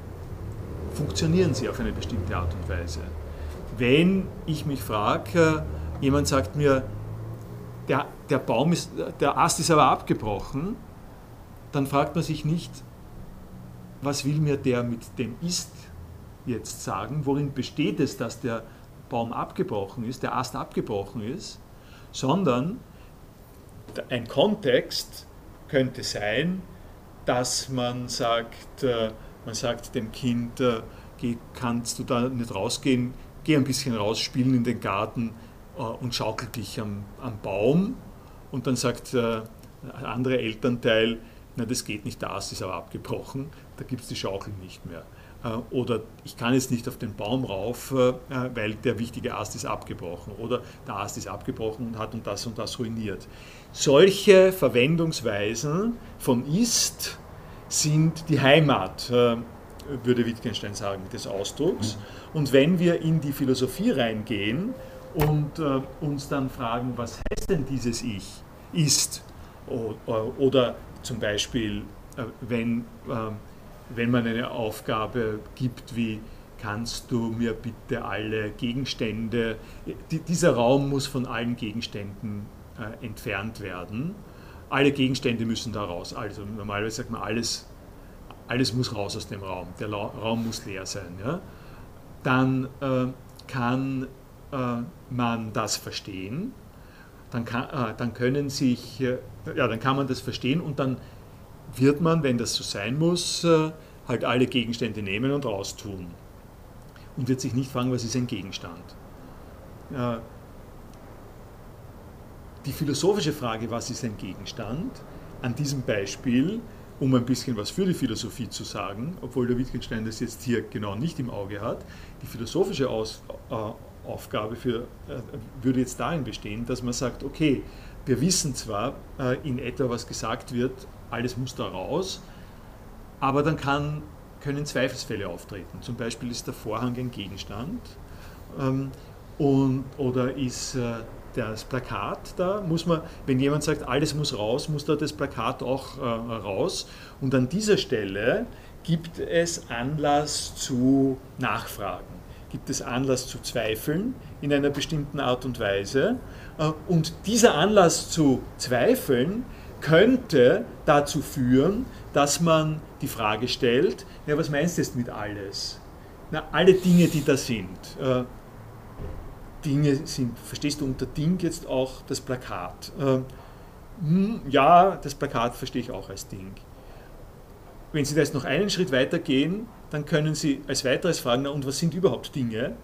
funktionieren sie auf eine bestimmte Art und Weise. Wenn ich mich frage, jemand sagt mir, der, der Baum ist, der Ast ist aber abgebrochen, dann fragt man sich nicht, was will mir der mit dem Ist jetzt sagen, worin besteht es, dass der Baum abgebrochen ist, der Ast abgebrochen ist, sondern ein Kontext, könnte sein, dass man sagt, äh, man sagt dem Kind, äh, kannst du da nicht rausgehen, geh ein bisschen rausspielen in den Garten äh, und schaukel dich am, am Baum. und dann sagt der andere Elternteil, na das geht nicht, der Ast ist aber abgebrochen, da gibt es die Schaukel nicht mehr. Äh, oder ich kann jetzt nicht auf den Baum rauf, äh, weil der wichtige Ast ist abgebrochen. Oder der Ast ist abgebrochen und hat und das und das ruiniert. Solche Verwendungsweisen von ist sind die Heimat, äh, würde Wittgenstein sagen, des Ausdrucks. Mhm. Und wenn wir in die Philosophie reingehen und uns dann fragen, was heißt denn dieses Ich? Ist. Oder zum Beispiel, wenn wenn man eine Aufgabe gibt wie kannst du mir bitte alle Gegenstände, die, dieser Raum muss von allen Gegenständen äh, entfernt werden. Alle Gegenstände müssen da raus. Also normalerweise sagt man, alles, alles muss raus aus dem Raum. Der La Raum muss leer sein. Ja? Dann äh, kann äh, man das verstehen. Dann kann, äh, dann können sich, äh, ja, dann kann man das verstehen und dann wird man, wenn das so sein muss, äh, halt alle Gegenstände nehmen und raustun. Und wird sich nicht fragen, was ist ein Gegenstand. Äh, die philosophische Frage, was ist ein Gegenstand, an diesem Beispiel, um ein bisschen was für die Philosophie zu sagen, obwohl der Wittgenstein das jetzt hier genau nicht im Auge hat, die philosophische Aus, äh, Aufgabe für, äh, würde jetzt darin bestehen, dass man sagt, okay, wir wissen zwar äh, in etwa, was gesagt wird, alles muss da raus, aber dann kann, können Zweifelsfälle auftreten. Zum Beispiel ist der Vorhang ein Gegenstand ähm, und, oder ist äh, das Plakat da, muss man, wenn jemand sagt, alles muss raus, muss da das Plakat auch äh, raus. Und an dieser Stelle gibt es Anlass zu Nachfragen, gibt es Anlass zu Zweifeln in einer bestimmten Art und Weise. Äh, und dieser Anlass zu Zweifeln könnte dazu führen, dass man die Frage stellt, ja, was meinst du jetzt mit alles? Na, alle Dinge, die da sind. Äh, Dinge sind, verstehst du unter Ding jetzt auch das Plakat? Äh, hm, ja, das Plakat verstehe ich auch als Ding. Wenn Sie da jetzt noch einen Schritt weiter gehen, dann können Sie als weiteres fragen, na, und was sind überhaupt Dinge?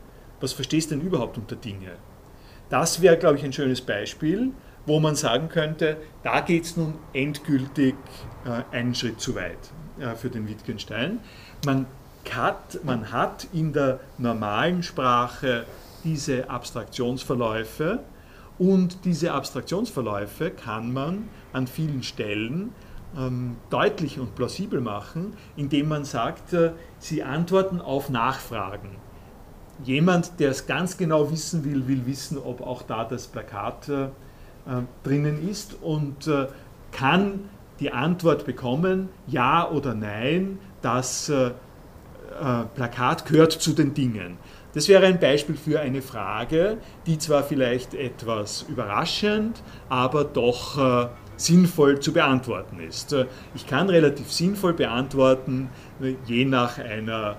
Was verstehst du denn überhaupt unter Dinge? Das wäre, glaube ich, ein schönes Beispiel, wo man sagen könnte, da geht es nun endgültig äh, einen Schritt zu weit äh, für den Wittgenstein. Man hat, man hat in der normalen Sprache diese Abstraktionsverläufe und diese Abstraktionsverläufe kann man an vielen Stellen ähm, deutlich und plausibel machen, indem man sagt, äh, sie antworten auf Nachfragen. Jemand, der es ganz genau wissen will, will wissen, ob auch da das Plakat äh, äh, drinnen ist und äh, kann die Antwort bekommen, ja oder nein, das äh, Plakat gehört zu den Dingen. Das wäre ein Beispiel für eine Frage, die zwar vielleicht etwas überraschend, aber doch sinnvoll zu beantworten ist. Ich kann relativ sinnvoll beantworten, je nach einer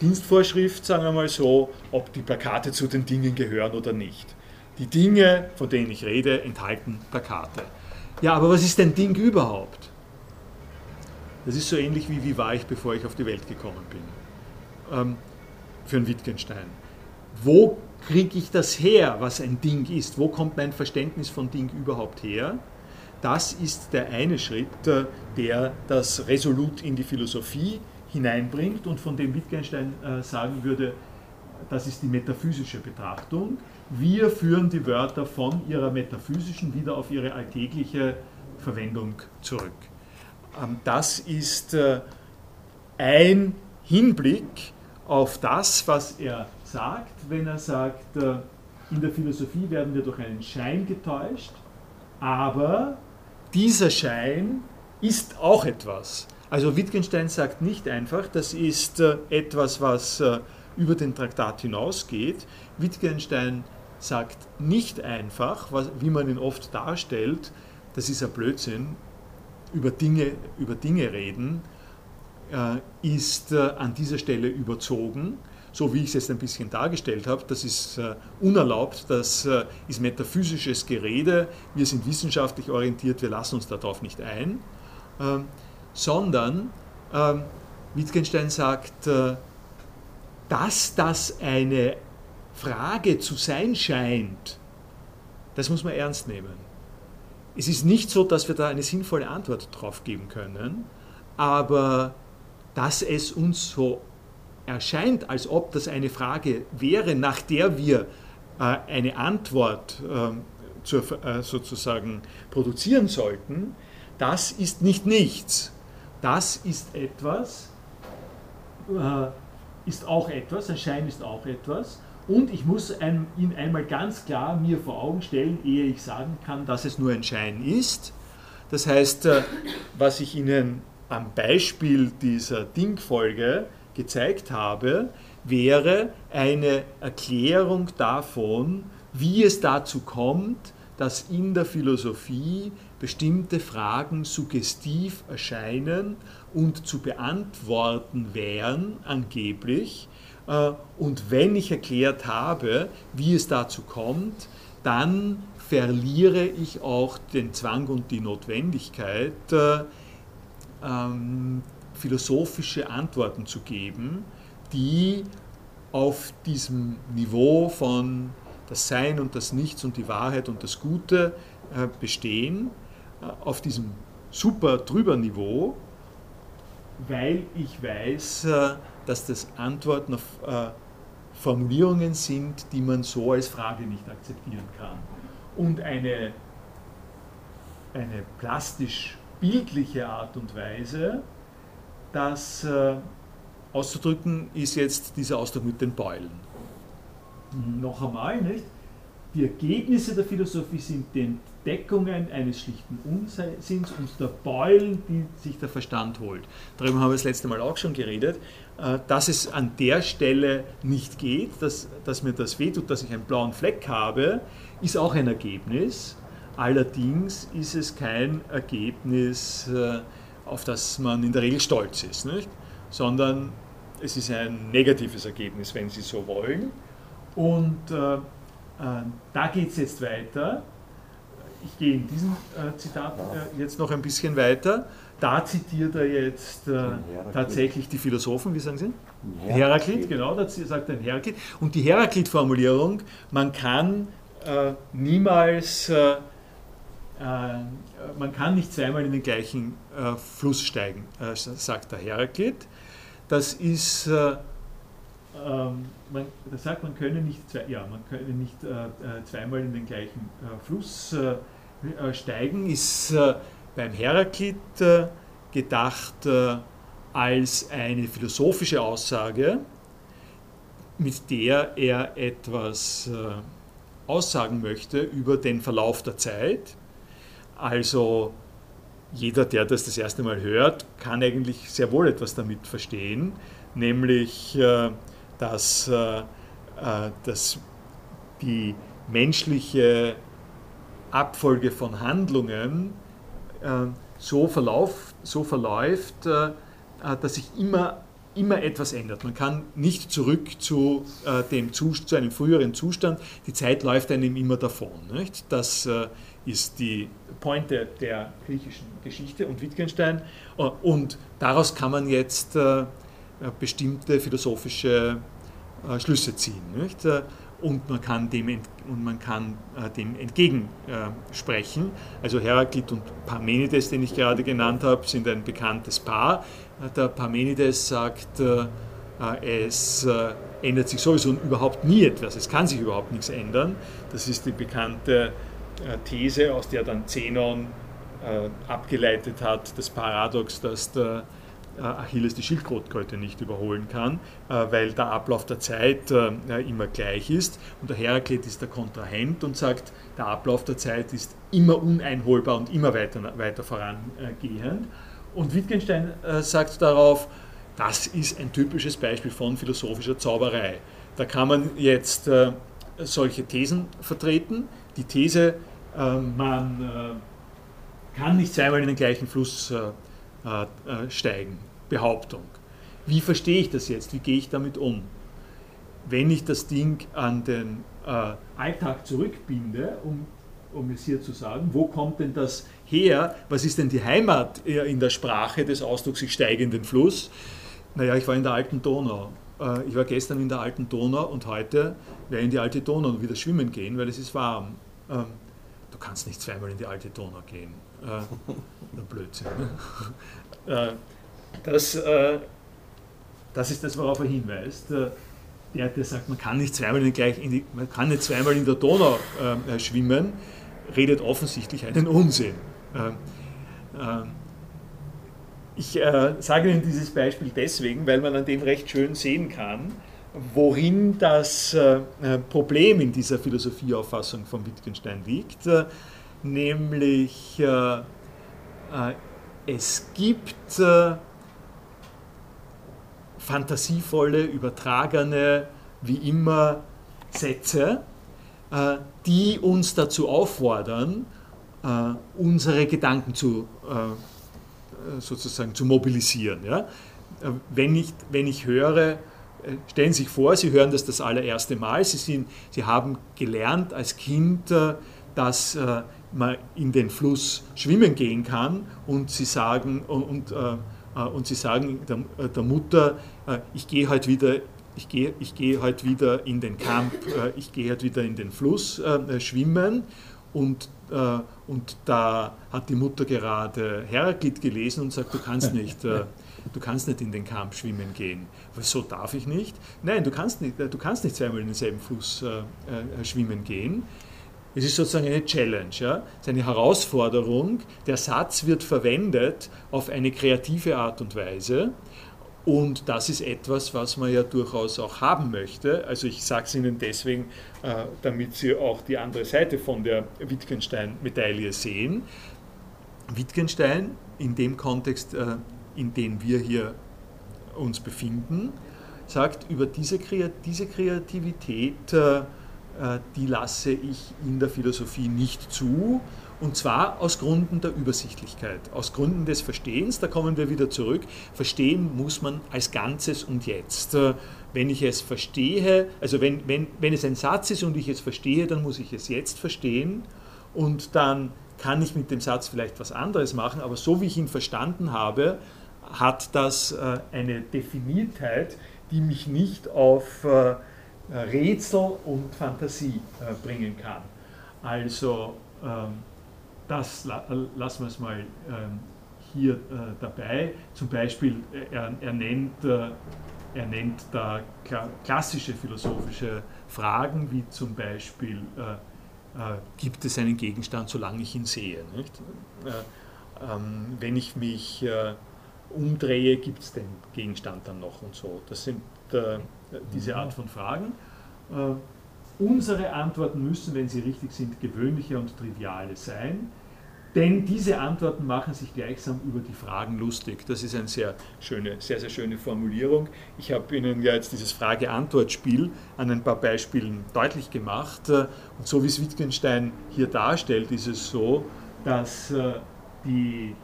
Dienstvorschrift, sagen wir mal so, ob die Plakate zu den Dingen gehören oder nicht. Die Dinge, von denen ich rede, enthalten Plakate. Ja, aber was ist ein Ding überhaupt? Das ist so ähnlich wie, wie war ich, bevor ich auf die Welt gekommen bin. Ähm, für einen Wittgenstein. Wo kriege ich das her, was ein Ding ist? Wo kommt mein Verständnis von Ding überhaupt her? Das ist der eine Schritt, äh, der das resolut in die Philosophie hineinbringt und von dem Wittgenstein äh, sagen würde, das ist die metaphysische Betrachtung. Wir führen die Wörter von ihrer metaphysischen wieder auf ihre alltägliche Verwendung zurück. Ähm, das ist äh, ein Hinblick auf das, was er sagt, wenn er sagt, äh, in der Philosophie werden wir durch einen Schein getäuscht, aber dieser Schein ist auch etwas. Also Wittgenstein sagt nicht einfach, das ist äh, etwas, was über den Traktat hinausgeht. Wittgenstein sagt nicht einfach, wie man ihn oft darstellt, das ist ein Blödsinn, über Dinge, über Dinge reden, äh, ist äh, an dieser Stelle überzogen, so wie ich es jetzt ein bisschen dargestellt habe. Das ist äh, unerlaubt, das äh, ist metaphysisches Gerede, wir sind wissenschaftlich orientiert, wir lassen uns darauf nicht ein, ähm, sondern ähm, Wittgenstein sagt, äh, dass das eine Frage zu sein scheint, das muss man ernst nehmen. es ist nicht so, dass wir da eine sinnvolle Antwort drauf geben können, aber dass es uns so erscheint, als ob das eine Frage wäre, nach der wir äh, eine Antwort ähm, äh, sozusagen produzieren sollten, das ist nicht nichts. Das ist etwas, äh, ist auch etwas, ein Schein ist auch etwas. Und ich muss ihn einmal ganz klar mir vor Augen stellen, ehe ich sagen kann, dass es nur ein Schein ist. Das heißt, was ich Ihnen am Beispiel dieser Dingfolge gezeigt habe, wäre eine Erklärung davon, wie es dazu kommt, dass in der Philosophie bestimmte Fragen suggestiv erscheinen und zu beantworten wären, angeblich. Äh, und wenn ich erklärt habe, wie es dazu kommt, dann verliere ich auch den Zwang und die Notwendigkeit, äh, ähm, philosophische Antworten zu geben, die auf diesem Niveau von das Sein und das Nichts und die Wahrheit und das Gute äh, bestehen, auf diesem super drüber Niveau, weil ich weiß, äh, dass das Antworten auf Formulierungen sind, die man so als Frage nicht akzeptieren kann. Und eine, eine plastisch-bildliche Art und Weise, das auszudrücken, ist jetzt dieser Ausdruck mit den Beulen. Noch einmal, nicht? Die Ergebnisse der Philosophie sind die Entdeckungen eines schlichten Unsinns und der Beulen, die sich der Verstand holt. Darüber haben wir das letzte Mal auch schon geredet, äh, dass es an der Stelle nicht geht, dass, dass mir das wehtut, dass ich einen blauen Fleck habe, ist auch ein Ergebnis. Allerdings ist es kein Ergebnis, äh, auf das man in der Regel stolz ist. Nicht? sondern es ist ein negatives Ergebnis, wenn Sie so wollen. Und äh, da geht es jetzt weiter. Ich gehe in diesem äh, Zitat äh, jetzt noch ein bisschen weiter. Da zitiert er jetzt äh, tatsächlich die Philosophen, wie sagen Sie? Heraklit, genau, da sagt er Heraklit. Und die Heraklit-Formulierung, man kann äh, niemals man kann nicht zweimal in den gleichen äh, Fluss steigen, äh, sagt der Heraklit das ist, äh, ähm, man, das sagt, man könne nicht, zwei, ja, man könne nicht äh, äh zweimal in den gleichen äh, Fluss äh, äh, steigen, ist beim Heraklit gedacht als eine philosophische Aussage, mit der er etwas aussagen möchte über den Verlauf der Zeit. Also jeder, der das das erste Mal hört, kann eigentlich sehr wohl etwas damit verstehen, nämlich, äh, dass, äh, äh, dass die menschliche Abfolge von Handlungen so, verlauf, so verläuft, dass sich immer, immer etwas ändert. Man kann nicht zurück zu, dem, zu einem früheren Zustand, die Zeit läuft einem immer davon. Nicht? Das ist die Pointe der griechischen Geschichte und Wittgenstein. Äh, und daraus kann man jetzt äh, bestimmte philosophische äh, Schlüsse ziehen. Nicht? Und man kann dem, und man kann dem entgegensprechen. Also Heraklit und Parmenides, den ich gerade genannt habe, sind ein bekanntes Paar. Der Parmenides sagt, es ändert sich sowieso überhaupt nie etwas, es kann sich überhaupt nichts ändern. Das ist die bekannte äh, These, aus der dann Zenon äh, abgeleitet hat, das Paradox, dass der äh, Achilles die Schildkröte nicht überholen kann, weil der Ablauf der Zeit immer gleich ist. Und der Heraklit ist der Kontrahent und sagt, der Ablauf der Zeit ist immer uneinholbar und immer weiter, weiter vorangehend. Und Wittgenstein sagt darauf, das ist ein typisches Beispiel von philosophischer Zauberei. Da kann man jetzt solche Thesen vertreten. Die These, man äh, kann nicht zweimal in den gleichen Fluss äh, äh, steigen. Behauptung. Wie verstehe ich das jetzt? Wie gehe ich damit um? Wenn ich das Ding an den Alltag zurückbinde, um, um es hier zu sagen, wo kommt denn das her? Was ist denn die Heimat in der Sprache des Ausdrucks, ich steige in den Fluss? Naja, ich war in der alten Donau. Ich war gestern in der alten Donau und heute werde ich in die alte Donau wieder schwimmen gehen, weil es ist warm. Ähm, kannst nicht zweimal in die alte Donau gehen. Äh, Blödsinn. Ne? Äh, das, äh, das ist das, worauf er hinweist. Äh, der, der sagt, man kann nicht zweimal in, gleich in die, man kann nicht zweimal in der Donau äh, schwimmen, redet offensichtlich einen Unsinn. Ähm, ähm, ich äh, sage Ihnen dieses Beispiel deswegen, weil man an dem recht schön sehen kann, worin das äh, Problem in dieser Philosophieauffassung von Wittgenstein liegt, äh, nämlich äh, äh, es gibt fantasievolle, übertragene, wie immer Sätze, die uns dazu auffordern, unsere Gedanken zu, sozusagen zu mobilisieren. Ja? Wenn, ich, wenn ich höre, äh, stellen Sie sich vor, Sie hören das das allererste Mal, Sie, sind, Sie haben gelernt als Kind, äh, dass äh, man in den Fluss schwimmen gehen kann und Sie sagen, und, und Sie sagen der, der Mutter, ich gehe heute wieder ich gehe, ich gehe heute wieder in den Camp, ich gehe heute wieder in den Fluss schwimmen und, und da hat die Mutter gerade Heraklit gelesen und sagt, du kannst nicht, du kannst nicht in den Kamp schwimmen gehen. Wieso darf ich nicht? Nein, du kannst nicht, du kannst nicht zweimal in denselben Fluss äh, äh, schwimmen gehen. Es ist sozusagen eine Challenge, ja? es ist eine Herausforderung. Der Satz wird verwendet auf eine kreative Art und Weise. Und das ist etwas, was man ja durchaus auch haben möchte. Also ich sage es Ihnen deswegen, äh, damit Sie auch die andere Seite von der Wittgenstein-Medaille sehen. Wittgenstein in dem Kontext äh, in dem wir hier uns befinden, sagt, über diese, Kreativität, äh, die lasse ich in der Philosophie nicht zu. Und zwar aus Gründen der Übersichtlichkeit, aus Gründen des Verstehens. Da kommen wir wieder zurück. Verstehen muss man als Ganzes und jetzt. Äh, wenn ich es verstehe, also wenn, wenn, wenn es ein Satz ist und ich es verstehe, dann muss ich es jetzt verstehen. Und dann kann ich mit dem Satz vielleicht was anderes machen, aber so wie ich ihn verstanden habe, hat das äh, eine Definiertheit, die mich nicht auf äh, Rätsel und Fantasie äh, bringen kann. Also ähm, das lassen wir es mal ähm, hier dabei. Zum Beispiel, er, er nennt, er nennt da klassische philosophische Fragen, wie zum Beispiel, gibt es einen Gegenstand, solange ich ihn sehe? Ähm, wenn ich mich umdrehe, gibt es den Gegenstand dann noch und so. Das sind äh, diese Art von Fragen. Äh, unsere Antworten müssen, wenn sie richtig sind, gewöhnliche und triviale sein. Denn diese Antworten machen sich gleichsam über die Fragen lustig. Das ist eine sehr schöne, sehr, sehr schöne Formulierung. Ich habe Ihnen ja jetzt dieses Frage-Antwort-Spiel an ein paar Beispielen deutlich gemacht. Und so wie es Wittgenstein hier darstellt, ist es so, dass äh, die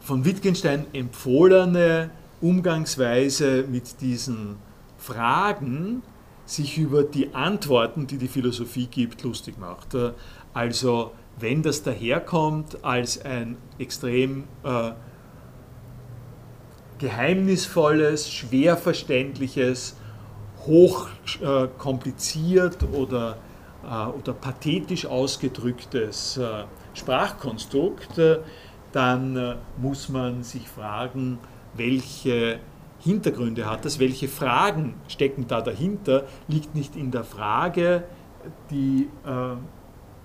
von Wittgenstein empfohlene Umgangsweise mit diesen Fragen sich über die Antworten, die die Philosophie gibt, lustig macht. Also wenn das daherkommt als ein extrem äh, geheimnisvolles, schwer verständliches, hoch äh, oder, äh, oder pathetisch ausgedrücktes äh, Sprachkonstrukt, äh, dann äh, muss man sich fragen, welche Hintergründe hat das, welche Fragen stecken da dahinter, liegt nicht in der Frage, die äh,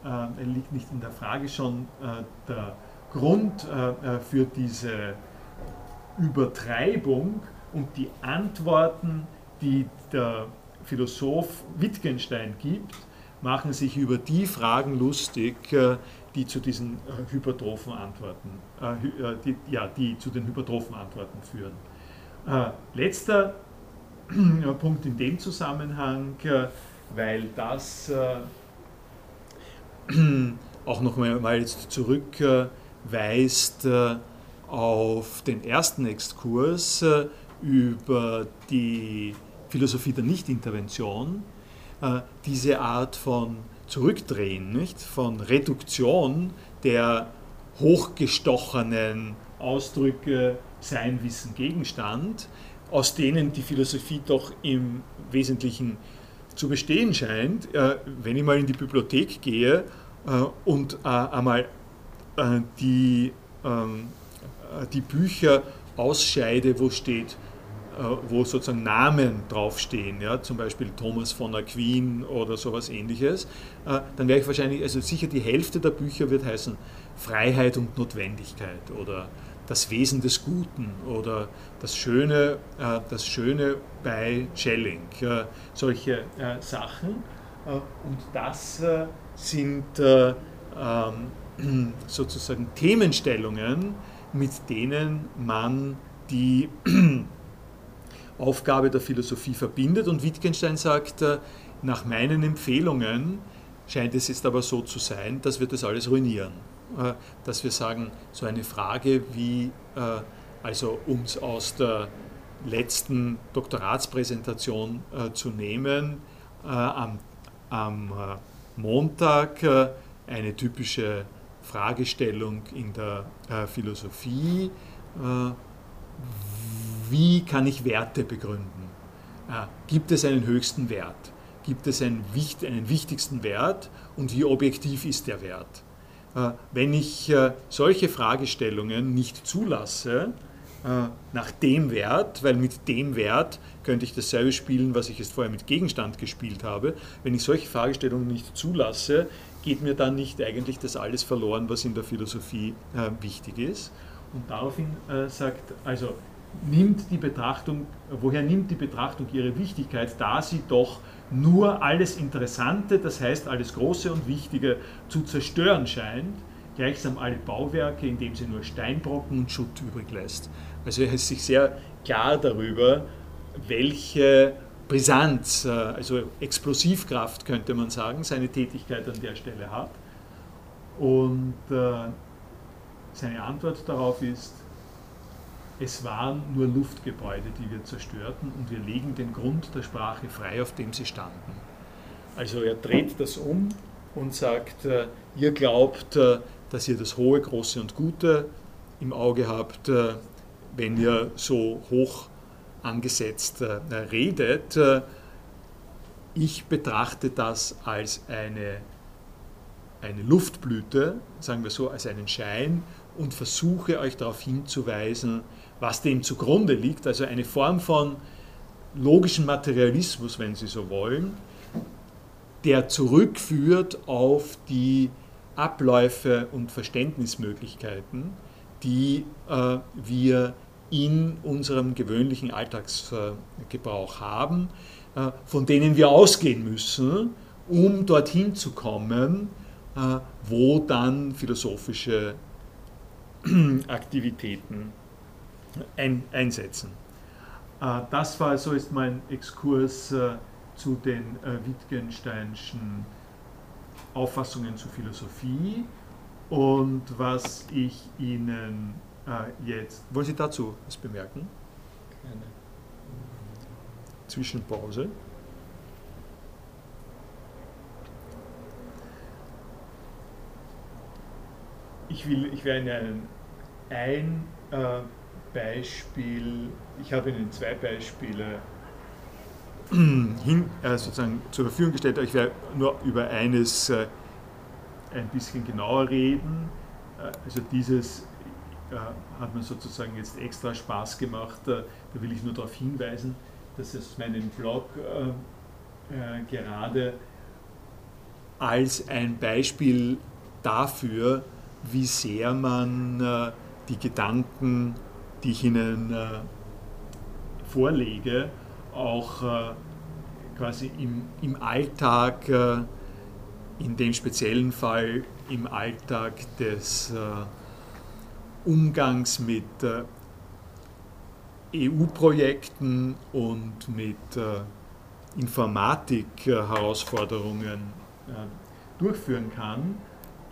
äh, liegt nicht in der Frage schon äh, der Grund äh, äh, für diese Übertreibung und die Antworten, die der Philosoph Wittgenstein gibt, machen sich über die Fragen lustig, die zu diesen äh, hypertrophen Antworten, äh, äh, die, ja, die zu den hypertrophen Antworten führen. Äh, letzter Punkt in dem Zusammenhang, äh, weil das äh, auch noch mal jetzt zurückweist auf den ersten Exkurs über die Philosophie der Nichtintervention, diese Art von Zurückdrehen, nicht? von Reduktion der hochgestochenen Ausdrücke Sein, Wissen, Gegenstand, aus denen die Philosophie doch im Wesentlichen zu bestehen scheint, äh, wenn ich mal in die Bibliothek gehe äh, und äh, einmal die, ähm, die Bücher ausscheide, wo steht, wo sozusagen Namen draufstehen, ja, zum Beispiel Thomas von Aquin oder sowas ähnliches, dann wäre ich wahrscheinlich, also sicher die Hälfte der Bücher wird heißen Freiheit und Notwendigkeit oder das Wesen des Guten oder das Schöne, äh, das Schöne bei Schelling, äh, solche äh, Sachen. und das sind ähm, sozusagen Themenstellungen, mit denen man die Aufgabe der Philosophie verbindet. Und Wittgenstein sagt, nach meinen Empfehlungen scheint es jetzt aber so zu sein, dass wir das alles ruinieren. Äh, dass wir sagen, so eine Frage wie, äh, also es aus der letzten Doktoratspräsentation äh, zu nehmen, am, am Montag eine typische Fragestellung in der Philosophie, wie kann ich Werte begründen? Gibt es einen höchsten Wert? Gibt es einen, einen wichtigsten Wert und wie objektiv ist der Wert? Äh, wenn ich äh, solche Fragestellungen nicht zulasse, äh, nach dem Wert, weil mit dem Wert könnte ich dasselbe spielen, was ich jetzt vorher mit Gegenstand gespielt habe. Wenn ich solche Fragestellungen nicht zulasse, geht mir dann nicht eigentlich das alles verloren, was in der Philosophie wichtig ist. Und daraufhin sagt, also nimmt die Betrachtung, woher nimmt die Betrachtung ihre Wichtigkeit, da sie doch nur alles Interessante, das heißt alles Große und Wichtige, zu zerstören scheint, gleichsam alle Bauwerke, indem sie nur Steinbrocken und Schutt übrig lässt. Also er ist sich sehr klar darüber, welche Brisanz, äh, also Explosivkraft könnte man sagen, seine Tätigkeit an der Stelle hat. Und äh, seine Antwort darauf ist, es waren nur Luftgebäude, die wir zerstörten und wir legen den Grund der Sprache frei, auf dem sie standen. Also er dreht das um und sagt, äh, ihr glaubt, äh, dass ihr das Hohe, Große und Gute im Auge habt, äh, wenn ihr so hoch angesetzt redet. Ich betrachte das als eine, eine Luftblüte, sagen wir so, als einen Schein und versuche euch darauf hinzuweisen, was dem zugrunde liegt, also eine Form von logischen Materialismus, wenn Sie so wollen, der zurückführt auf die Abläufe und Verständnismöglichkeiten, die äh, wir in unserem gewöhnlichen Alltagsgebrauch haben, äh, von denen wir ausgehen müssen, um dorthin zu kommen, äh, wo dann philosophische Aktivitäten ein, einsetzen. Äh, das war, so ist mein Exkurs äh, zu den äh, Wittgensteinschen Auffassungen zur Philosophie. Und was ich Ihnen jetzt. Wollen Sie dazu was bemerken? Keine. Zwischenpause. Ich, will, ich werde Ihnen ein äh, Beispiel, ich habe Ihnen zwei Beispiele hin, äh, sozusagen zur Verfügung gestellt, aber ich werde nur über eines äh, ein bisschen genauer reden. Äh, also dieses äh, hat mir sozusagen jetzt extra Spaß gemacht. Äh, da will ich nur darauf hinweisen, dass es meinen Blog äh, gerade als ein Beispiel dafür, wie sehr man die Gedanken die ich Ihnen äh, vorlege, auch äh, quasi im, im Alltag, äh, in dem speziellen Fall im Alltag des äh, Umgangs mit äh, EU-Projekten und mit äh, Informatik-Herausforderungen durchführen kann.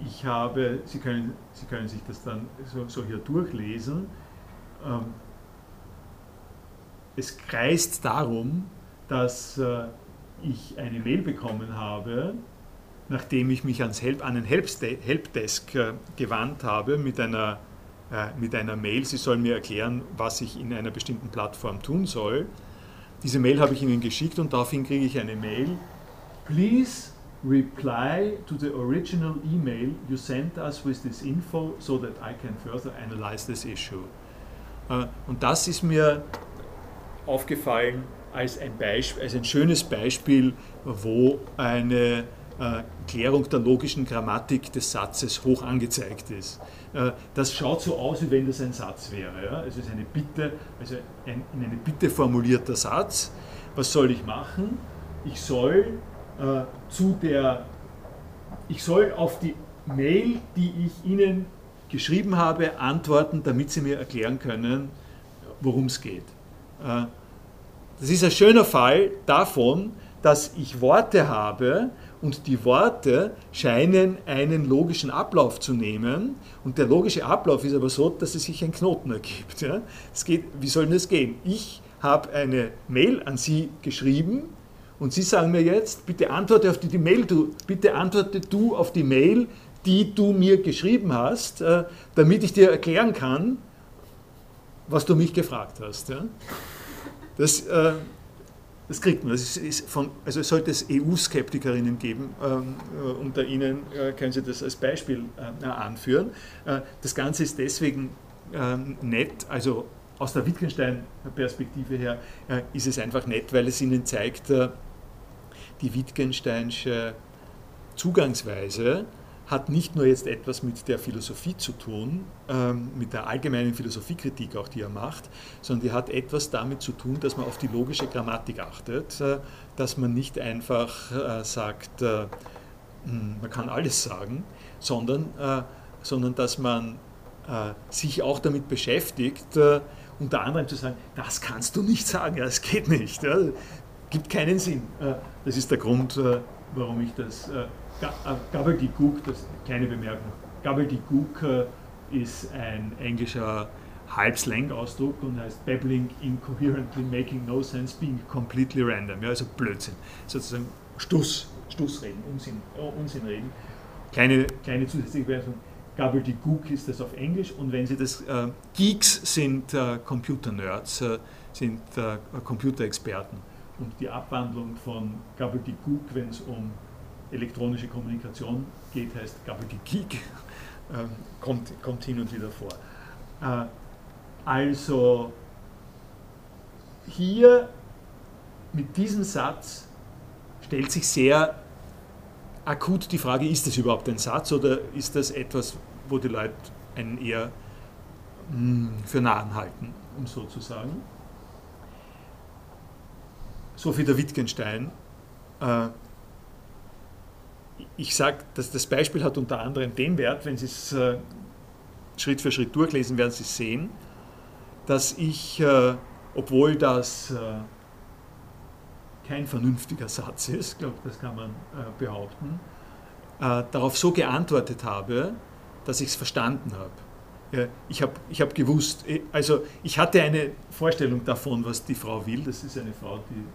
Ich habe, Sie können, Sie können sich das dann so, so hier durchlesen, es kreist darum, dass äh, ich eine Mail bekommen habe, nachdem ich mich ans Help, an den Helpdesk äh, gewandt habe mit einer, äh, mit einer Mail, sie soll mir erklären, was ich in einer bestimmten Plattform tun soll. diese Mail habe ich Ihnen geschickt und daraufhin kriege ich eine Mail. Please reply to the original email you sent us with this info so that I can further analyze this issue. Äh, und das ist mir aufgefallen als ein, Beispiel, als ein schönes Beispiel, wo eine äh, Klärung der logischen Grammatik des Satzes hoch angezeigt ist. Äh, das schaut so aus, wie wenn das ein Satz wäre. Also es ist eine Bitte, also ein, in eine Bitte formulierter Satz. Was soll ich machen? Ich soll äh, zu der, ich soll auf die Mail, die ich Ihnen geschrieben habe, antworten, damit Sie mir erklären können, worum es geht. Äh, das ist ein schöner Fall davon, dass ich Worte habe und die Worte scheinen einen logischen Ablauf zu nehmen und der logische Ablauf ist aber so, dass es sich ein Knoten ergibt. Es geht, wie soll das gehen? Ich habe eine Mail an Sie geschrieben und Sie sagen mir jetzt, bitte antworte auf die, die Mail, du, bitte antworte du auf die Mail, die du mir geschrieben hast, äh, damit ich dir erklären kann, was du mich gefragt hast. Das, äh, das kriegt man. Das ist von, also es sollte es EU-Skeptikerinnen geben. Ähm, äh, unter Ihnen können Sie das als Beispiel anführen. Das Ganze ist deswegen ähm, nett, also aus der Wittgenstein-Perspektive her ist es einfach nett, weil es Ihnen zeigt, die Wittgensteinsche Zugangsweise hat nicht nur jetzt etwas mit der Philosophie zu tun, ähm, mit der allgemeinen Philosophiekritik auch, die er macht, sondern die hat etwas damit zu tun, dass man auf die logische Grammatik achtet, äh, dass man nicht einfach äh, sagt, äh, hm, man kann alles sagen, sondern, sondern dass man sich auch damit beschäftigt, unter anderem zu sagen, das kannst du nicht sagen, das geht nicht, ja, gibt keinen Sinn. Das ist der Grund, warum ich das Gobbledygook, das kleine Bemerkung, Gobbledygook ist ein englischer Halbslang-Ausdruck und heißt babbling incoherently, making no sense, being completely random, ja, also Blödsinn, sozusagen Stuss, Stussreden, Unsinn, oh, Unsinnreden. Kleine, kleine zusätzliche Bemerkung, Gobbledygook ist das auf Englisch und wenn Sie das, äh, Geeks sind äh, Computer-Nerds, äh, sind äh, Computerexperten. Und die Abwandlung von Gobbledygook, wenn es um elektronische Kommunikation geht, heißt Gobbledygook, äh, kommt, kommt hin und wieder vor. Äh, also hier mit diesem Satz stellt sich sehr akut die Frage, ist das überhaupt ein Satz oder ist das etwas, wo die Leute einen eher mh, hm, für Nahen halten, um so zu sagen. Sophie der Wittgenstein. Äh, ich sage, dass das Beispiel hat unter anderem den Wert, wenn Sie es äh, Schritt für Schritt durchlesen, werden Sie sehen, dass ich, äh, obwohl das äh, kein vernünftiger Satz ist, glaube, das kann man behaupten, darauf so geantwortet habe, dass ich es verstanden habe. ich habe ich hab gewusst, also ich hatte eine Vorstellung davon, was die Frau will. Das ist eine Frau, die,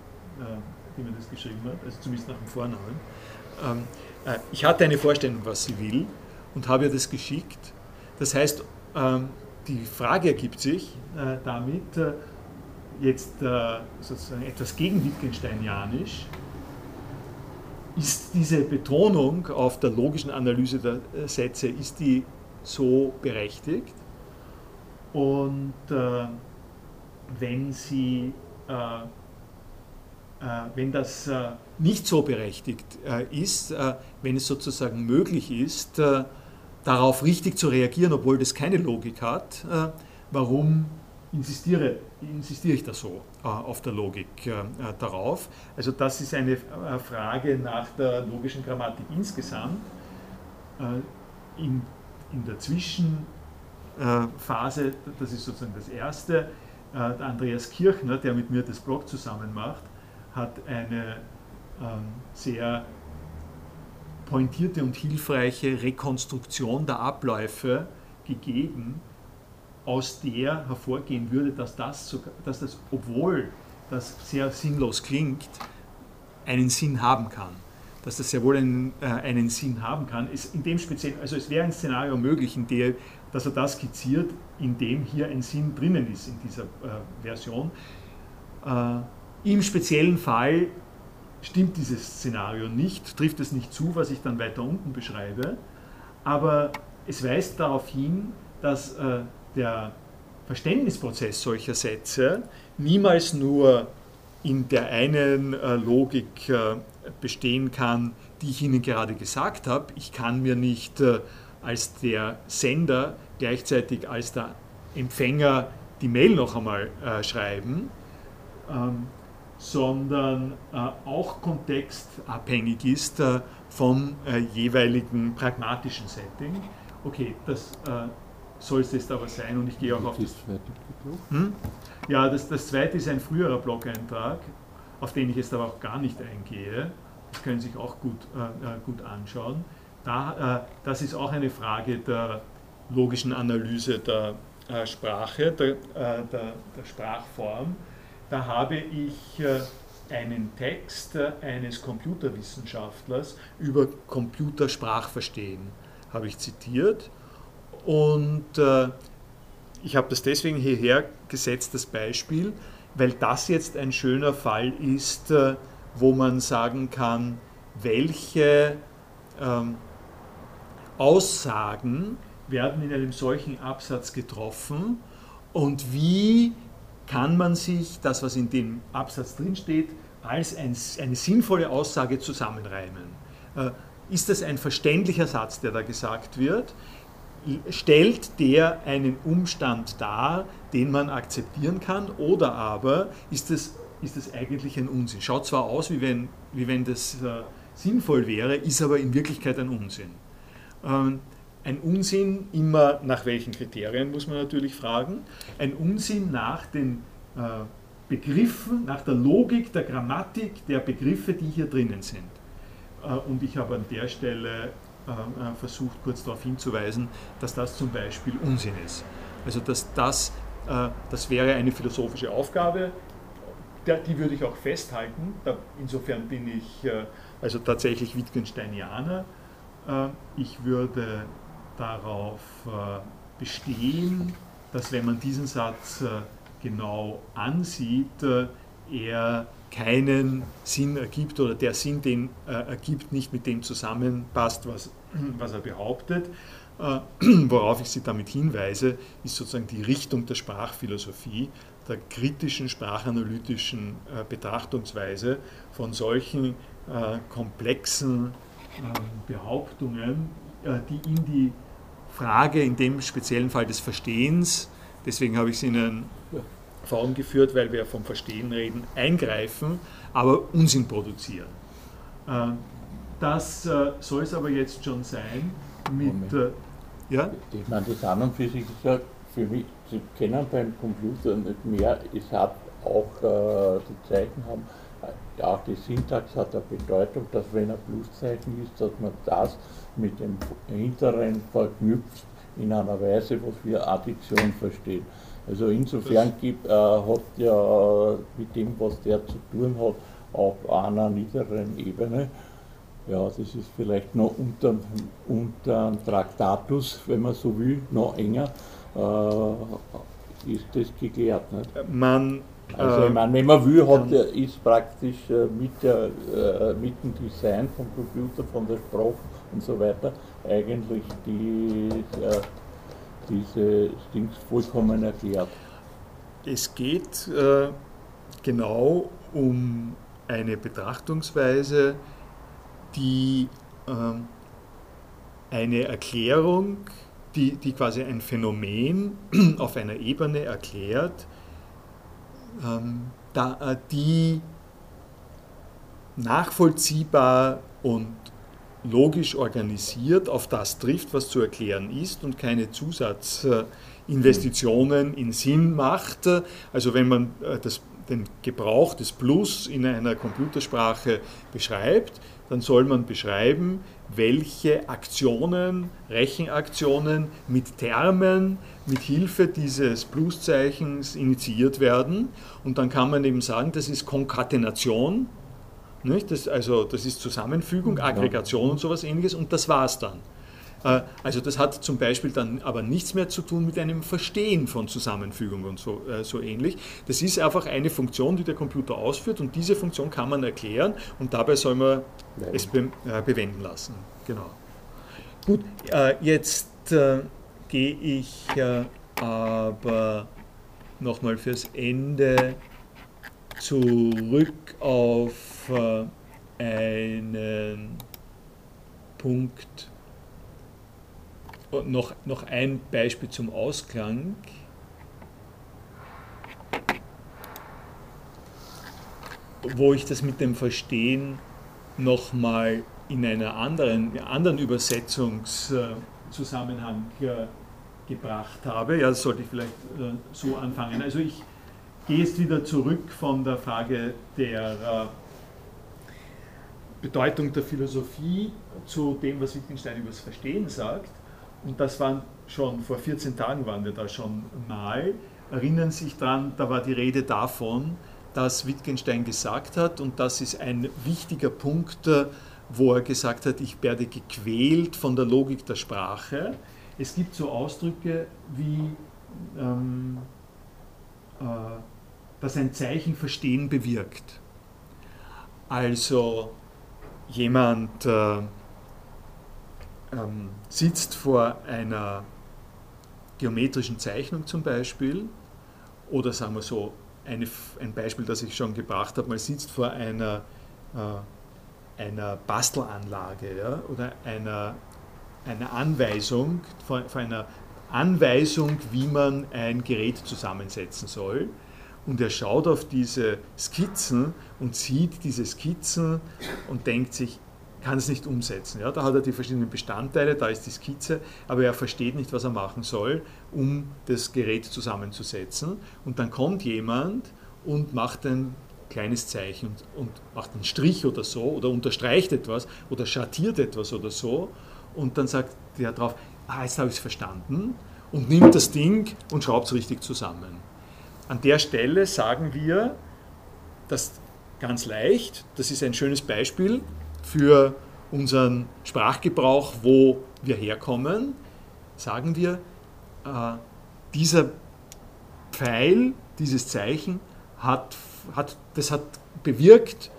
die mir das geschrieben hat, also zumindest nach dem Vornamen. Ähm, äh, ich hatte eine Vorstellung, was sie will und habe ihr das geschickt. Das heißt, ähm, die Frage ergibt sich äh, damit, äh, jetzt sozusagen etwas gegen Wittgensteinianisch, ist diese Betonung auf der logischen Analyse der Sätze, ist die so berechtigt? Und wenn sie äh, wenn das äh, nicht so berechtigt äh, ist, wenn es sozusagen möglich ist, darauf richtig zu reagieren, obwohl das keine Logik hat, warum insistiere, insistiere ich da so auf der Logik darauf? Also das ist eine Frage nach der logischen Grammatik insgesamt. In, in der Zwischenphase, das ist sozusagen das Erste, Andreas Kirchner, der mit mir das Blog zusammen macht, hat eine sehr pointierte und hilfreiche Rekonstruktion der Abläufe gegeben, aus der hervorgehen würde, dass das, sogar, dass das, obwohl das sehr sinnlos klingt, einen Sinn haben kann. Dass das sehr wohl einen, äh, einen Sinn haben kann. Ist in dem speziellen, also es wäre ein Szenario möglich, in der, dass er das skizziert, in dem hier ein Sinn drinnen ist in dieser äh, Version. Äh, Im speziellen Fall stimmt dieses Szenario nicht, trifft es nicht zu, was ich dann weiter unten beschreibe, aber es weist darauf hin, dass äh, der Verständnisprozess solcher Sätze niemals nur in der einen äh, Logik äh, bestehen kann, die ich Ihnen gerade gesagt habe. Ich kann mir nicht äh, als der Sender gleichzeitig als der Empfänger die Mail noch einmal äh, schreiben, ähm, sondern äh, auch kontextabhängig ist äh, vom jeweiligen pragmatischen Setting. Okay, das soll es jetzt aber sein und ich gehe auch auf das. Hm? Ja, das, das zweite ist ein früherer Blog-Eintrag, auf den ich jetzt aber auch gar nicht eingehe. Das können Sie sich auch gut, äh, gut anschauen. Da, äh, das ist auch eine Frage der logischen Analyse der äh, Sprache, der, äh, der, der, Sprachform. Da habe ich äh, einen Text äh, eines Computerwissenschaftlers über Computersprachverstehen, habe ich zitiert. Und äh, ich habe das deswegen hierher gesetzt, das Beispiel, weil das jetzt ein schöner Fall ist, wo man sagen kann, welche ähm, Aussagen werden in einem solchen Absatz getroffen und wie kann man sich das, was in dem Absatz drinsteht, als ein, eine sinnvolle Aussage zusammenreimen. Äh, ist das ein verständlicher Satz, der da gesagt wird? stellt der einen Umstand dar, den man akzeptieren kann, oder aber ist es, ist es eigentlich ein Unsinn? Schaut zwar aus, wie wenn, wie wenn das äh, sinnvoll wäre, ist aber in Wirklichkeit ein Unsinn. Ähm, ein Unsinn immer nach welchen Kriterien, muss man natürlich fragen. Ein Unsinn nach den äh, Begriffen, nach der Logik, der Grammatik der Begriffe, die hier drinnen sind. Äh, und ich habe an der Stelle äh, versucht kurz darauf hinzuweisen, dass das zum Beispiel Unsinn ist. Also dass das, das wäre eine philosophische Aufgabe, die würde ich auch festhalten. Insofern bin ich also tatsächlich Wittgensteinianer. Ich würde darauf bestehen, dass wenn man diesen Satz genau ansieht, er keinen Sinn ergibt oder der Sinn, den er ergibt, nicht mit dem zusammenpasst, was was er behauptet. Äh, worauf ich Sie damit hinweise, ist sozusagen die Richtung der Sprachphilosophie, der kritischen sprachanalytischen äh, Betrachtungsweise von solchen äh, komplexen Behauptungen, die in die Frage, in dem speziellen Fall des Verstehens, deswegen habe ich es Ihnen Augen geführt, weil wir vom Verstehen reden, eingreifen, aber Unsinn produzieren. Das äh, soll es aber jetzt schon sein mit. Äh, ja? Ich meine, das an und für sich ist ja für mich, Sie kennen beim Computer nicht mehr, es hat auch äh, die Zeichen haben, äh, auch die Syntax hat eine Bedeutung, dass wenn ein Pluszeichen ist, dass man das mit dem hinteren verknüpft in einer Weise, was wir Addition verstehen. Also insofern gibt, äh, hat ja mit dem, was der zu tun hat, auf einer niederen Ebene ja, das ist vielleicht noch unter, unter Traktatus, wenn man so will, noch enger, äh, ist das geklärt. Nicht? Man, also ich äh, meine, wenn man will, hat, ist praktisch äh, mit, der, äh, mit dem Design vom Computer, von der Sprache und so weiter eigentlich die, äh, diese Dings vollkommen erklärt. Es geht äh, genau um eine Betrachtungsweise, die ähm, eine Erklärung, die, die quasi ein Phänomen auf einer Ebene erklärt, ähm, da, äh, die nachvollziehbar und logisch organisiert auf das trifft, was zu erklären ist und keine Zusatzinvestitionen in Sinn macht. Also wenn man äh, das, den Gebrauch des Plus in einer Computersprache beschreibt, dann soll man beschreiben, welche Aktionen, Rechenaktionen mit Termen, mit Hilfe dieses Pluszeichens initiiert werden. Und dann kann man eben sagen, das ist Konkatenation, nicht? Das, also das ist Zusammenfügung, Aggregation und sowas ähnliches und das war es dann. Äh, also das hat zum Beispiel dann aber nichts mehr zu tun mit einem Verstehen von Zusammenfügung und so, äh, so ähnlich. Das ist einfach eine Funktion, die der Computer ausführt und diese Funktion kann man erklären und dabei soll man Nein. es be äh, bewenden lassen. Genau. Gut, äh, jetzt äh, gehe ich aber nochmal fürs Ende zurück auf einen Punkt, noch, noch ein Beispiel zum Ausklang. Wo ich das mit dem Verstehen nochmal in einer anderen, anderen Übersetzungszusammenhang äh, gebracht habe. Ja, das sollte ich vielleicht äh, so anfangen. Also ich gehe jetzt wieder zurück von der Frage der äh, Bedeutung der Philosophie zu dem, was Wittgenstein über das Verstehen sagt und das waren schon vor 14 Tagen waren wir da schon mal, erinnern sich daran, da war die Rede davon, dass Wittgenstein gesagt hat, und das ist ein wichtiger Punkt, wo er gesagt hat, ich werde gequält von der Logik der Sprache. Es gibt so Ausdrücke wie, ähm, äh, dass ein Zeichen Verstehen bewirkt. Also jemand äh, ähm, sitzt vor einer geometrischen Zeichnung zum Beispiel, oder sagen wir so, eine, ein Beispiel, das ich schon gebracht habe, man sitzt vor einer, äh, einer Bastelanlage ja, oder einer, einer Anweisung, vor, vor einer Anweisung, wie man ein Gerät zusammensetzen soll. Und er schaut auf diese Skizzen und sieht diese Skizzen und denkt sich, kann es nicht umsetzen. Ja? Da hat er die verschiedenen Bestandteile, da ist die Skizze, aber er versteht nicht, was er machen soll, um das Gerät zusammenzusetzen. Und dann kommt jemand und macht ein kleines Zeichen und, und macht einen Strich oder so oder unterstreicht etwas oder schattiert etwas oder so und dann sagt der drauf, ah, jetzt habe ich es verstanden und nimmt das Ding und schraubt es richtig zusammen. An der Stelle sagen wir, dass ganz leicht, das ist ein schönes Beispiel, für unseren Sprachgebrauch, wo wir herkommen, sagen wir, äh, dieser Pfeil, dieses Zeichen, hat, hat, das hat bewirkt,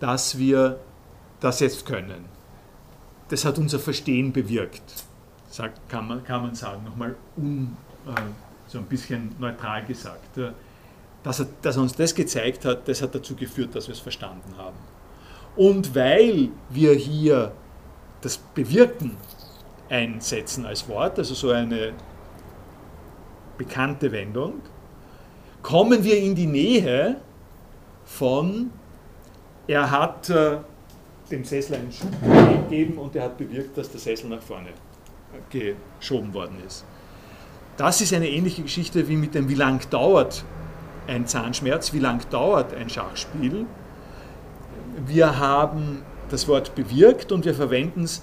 dass wir das jetzt können. Das hat unser Verstehen bewirkt, sagt, kann, man, kann man sagen, nochmal um, äh, so ein bisschen neutral gesagt. Dass er, dass er uns das gezeigt hat, das hat dazu geführt, dass wir es verstanden haben. Und weil wir hier das Bewirken einsetzen als Wort, also so eine bekannte Wendung, kommen wir in die Nähe von, er hat äh, dem Sessel einen Schub gegeben und er hat bewirkt, dass der Sessel nach vorne geschoben worden ist. Das ist eine ähnliche Geschichte wie mit dem, wie lang dauert ein Zahnschmerz, wie lang dauert ein Schachspiel wir haben das Wort bewirkt und wir verwenden es,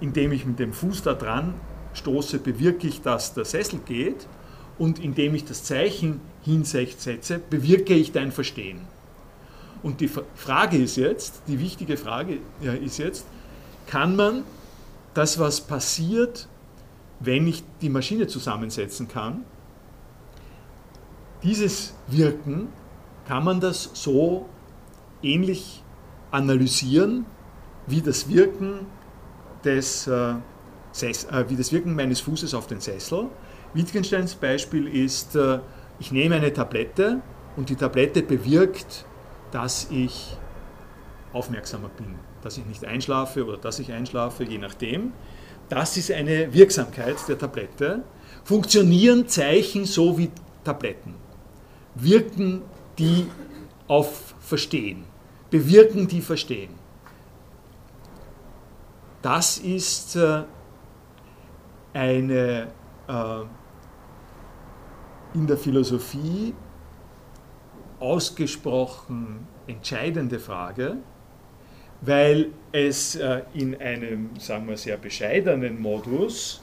indem ich mit dem Fuß da dran stoße, bewirke ich, dass der Sessel geht und indem ich das Zeichen hinsetze, bewirke ich dein Verstehen. Und die Frage ist jetzt, die wichtige Frage ist jetzt, kann man das, was passiert, wenn ich die Maschine zusammensetzen kann, dieses Wirken, kann man das so ähnlich analysieren, wie das Wirken des, äh, äh, wie das Wirken meines Fußes auf den Sessel. Wittgensteins Beispiel ist, äh, ich nehme eine Tablette und die Tablette bewirkt, dass ich aufmerksamer bin, dass ich nicht einschlafe oder dass ich einschlafe, je nachdem. Das ist eine Wirksamkeit der Tablette. Funktionieren Zeichen so wie Tabletten? Wirken die auf Verstehen? Bewirken, die verstehen. Das ist äh, eine äh, in der Philosophie ausgesprochen entscheidende Frage, weil es äh, in einem, sagen wir, sehr bescheidenen Modus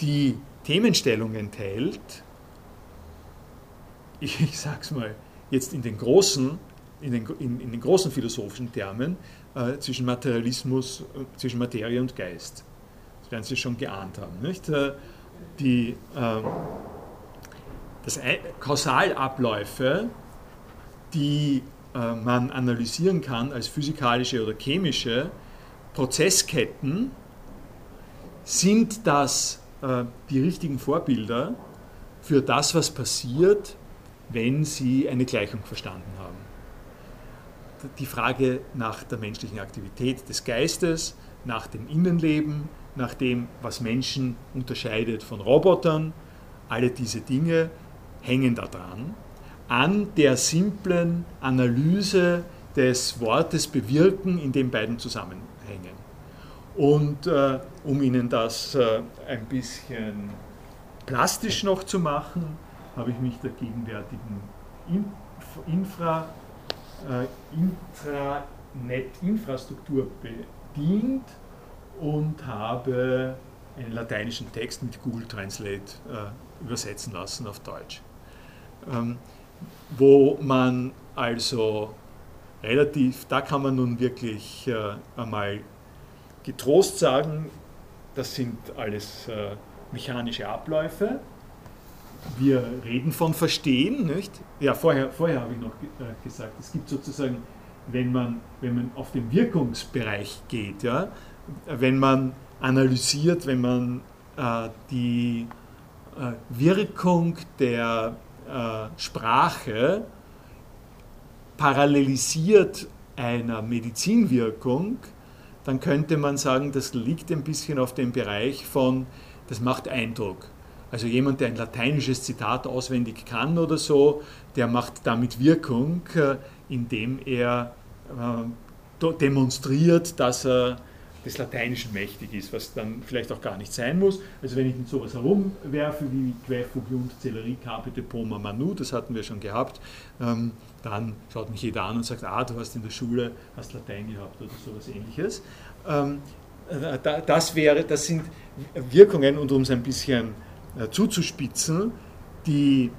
die Themenstellung enthält, ich, ich sage es mal, jetzt in den großen in den, in, in den großen philosophischen Termen äh, zwischen Materialismus, äh, zwischen Materie und Geist. werden Sie schon geahnt haben. Nicht? Die, das Kausalabläufe, die man analysieren kann als physikalische oder chemische Prozessketten, sind das die richtigen Vorbilder für das, was passiert, wenn Sie eine Gleichung verstanden haben. Die Frage nach der menschlichen Aktivität des Geistes, nach dem Innenleben, nach dem, was Menschen unterscheidet von Robotern, alle diese Dinge hängen daran, an der simplen Analyse des Wortes bewirken in den beiden Zusammenhängen. Und äh, um Ihnen das äh, ein bisschen plastisch noch zu machen, habe ich mich der gegenwärtigen Infra, äh, Intranet-Infrastruktur bedient und habe einen lateinischen Text mit Google Translate äh, übersetzen lassen auf Deutsch. Ähm, wo man also relativ, da kann man nun wirklich äh, einmal getrost sagen, das sind alles äh, mechanische Abläufe. Wir reden von Verstehen, nicht? Ja, vorher, vorher habe ich noch äh, gesagt, es gibt sozusagen, wenn man, wenn man auf den Wirkungsbereich geht, ja, wenn man analysiert, wenn man äh, die äh, Wirkung der äh, Sprache parallelisiert einer Medizinwirkung, dann könnte man sagen, das liegt ein bisschen auf dem Bereich von, das macht Eindruck. Also jemand, der ein lateinisches Zitat auswendig kann oder so, der macht damit Wirkung, äh, indem er äh, demonstriert, dass er des Lateinischen mächtig ist, was dann vielleicht auch gar nicht sein muss. Also wenn ich mit sowas herumwerfe wie Que fugiunt celeri capite poma manu, das hatten wir schon gehabt, ähm, dann schaut mich jeder an und sagt, ah, du hast in der Schule hast Latein gehabt oder sowas ähnliches. Ähm, äh, das, wäre, das sind Wirkungen, und um es ein bisschen äh, zuzuspitzen, die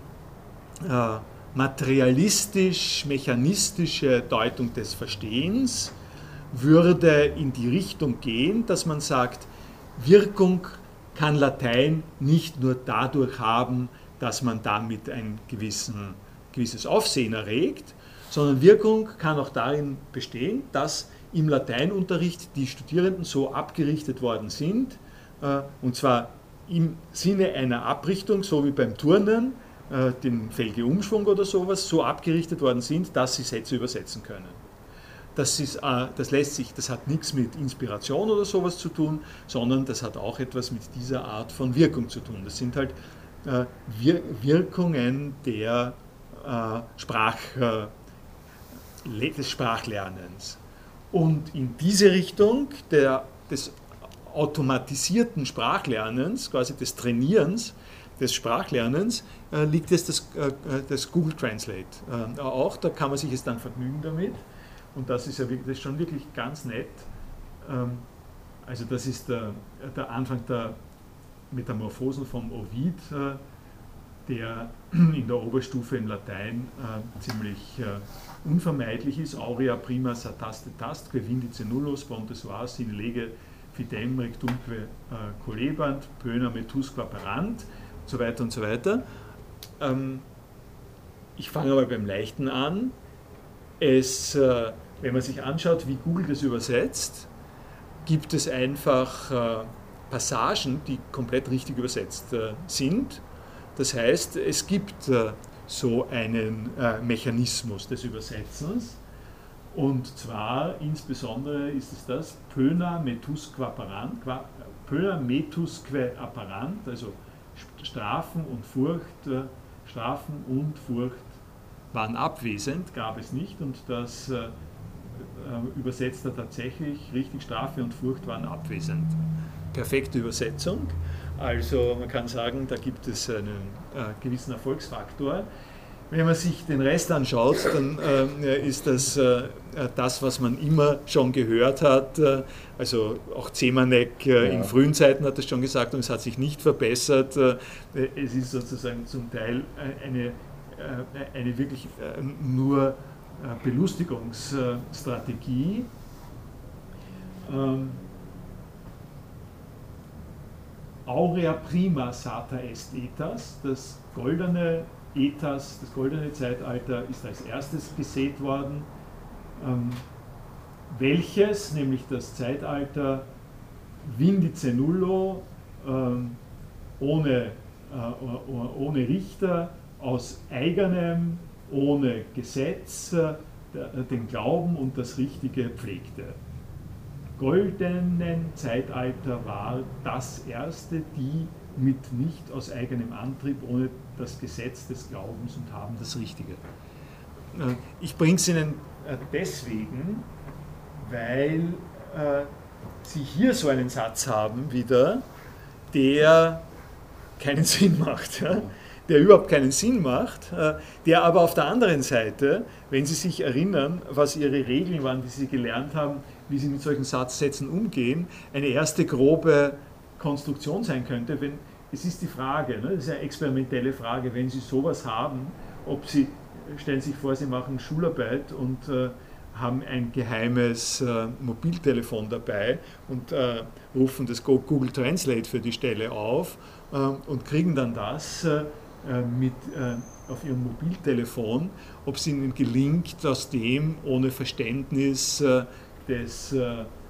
äh, materialistisch-mechanistische Deutung des Verstehens würde in die Richtung gehen, dass man sagt, Wirkung kann Latein nicht nur dadurch haben, dass man damit ein gewissen, gewisses Aufsehen erregt, sondern Wirkung kann auch darin bestehen, dass im Lateinunterricht die Studierenden so abgerichtet worden sind, äh, und zwar im Sinne einer Abrichtung, so wie beim Turnen, äh, den Felgeumschwung oder sowas, so abgerichtet worden sind, dass sie Sätze übersetzen können. Das, ist, äh, das lässt sich, das hat nichts mit Inspiration oder sowas zu tun, sondern das hat auch etwas mit dieser Art von Wirkung zu tun. Das sind halt äh, Wir Wirkungen der Sprach, des Sprachlernens. Und in diese Richtung der, des automatisierten Sprachlernens, quasi des Trainierens, des Sprachlernens, äh, liegt es das, äh, das Google Translate äh, auch. Da kann man sich jetzt dann vergnügen damit. Und das ist ja wirklich, das ist schon wirklich ganz nett. Ähm, also das ist der, der Anfang der Metamorphosen vom Ovid, äh, der in der Oberstufe in Latein äh, ziemlich äh, unvermeidlich ist. Aurea prima sataste tastque vindice nullus pontes vas in lege fidem rectumque collebant, pöna metusqua parant, und so weiter und so weiter. Ähm, ich fange aber beim Leichten an. Es wenn man sich anschaut, wie Google das übersetzt, gibt es einfach äh, Passagen, die komplett richtig übersetzt äh, sind. Das heißt, es gibt äh, so einen Mechanismus des Übersetzens. Und zwar insbesondere ist es das Pöna metusque apparant, Pöna metusque apparant, also Strafen und Furcht, Strafen und Furcht waren abwesend, gab es nicht und das äh, übersetzt er tatsächlich richtig Strafe und Furcht waren abwesend. Perfekte Übersetzung. Also man kann sagen, da gibt es einen äh, gewissen Erfolgsfaktor. Wenn man sich den Rest anschaut, dann äh, ist das äh, das, was man immer schon gehört hat. Äh, also auch Zemanek äh, ja. in frühen Zeiten hat das schon gesagt und es hat sich nicht verbessert. es ist sozusagen zum Teil eine, eine wirklich nur äh, Belustigungsstrategie. Ähm, Aurea prima sata est etas, das goldene Etas, das goldene Zeitalter ist als erstes gesät worden, ähm, welches, nämlich das Zeitalter Vindice Nullo, ähm, ohne, äh, ohne Richter, aus eigenem, ohne Gesetz, äh, den Glauben und das Richtige pflegte. Goldenen Zeitalter war das erste, die mit nicht aus eigenem Antrieb, ohne das Gesetz des Glaubens und haben das Richtige. Äh, ich bringe es Ihnen äh, deswegen, weil äh, Sie hier so einen Satz haben wieder, der keinen Sinn macht. Ja? der überhaupt keinen Sinn macht, der aber auf der anderen Seite, wenn Sie sich erinnern, was Ihre Regeln waren, die Sie gelernt haben, wie Sie mit solchen Satzsätzen umgehen, eine erste grobe Konstruktion sein könnte, wenn es ist die Frage, ne, das ist eine experimentelle Frage, wenn Sie sowas haben, ob Sie, stellen Sie sich vor, Sie machen Schularbeit und äh, haben ein geheimes äh, Mobiltelefon dabei und äh, rufen das Google Translate für die Stelle auf äh, und kriegen dann das äh, äh, mit, auf ihrem Mobiltelefon, ob es ihnen gelingt, aus dem ohne Verständnis des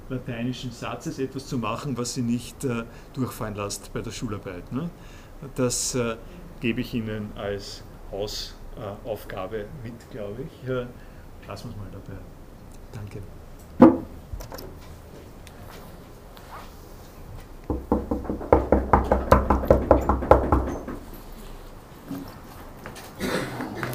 lateinischen Satzes etwas zu machen, was sie nicht äh, durchfallen lässt bei der Schularbeit. Ne? Das äh, gebe ich Ihnen als Hausaufgabe mit, glaube ich. Lassen wir es mal dabei. Danke.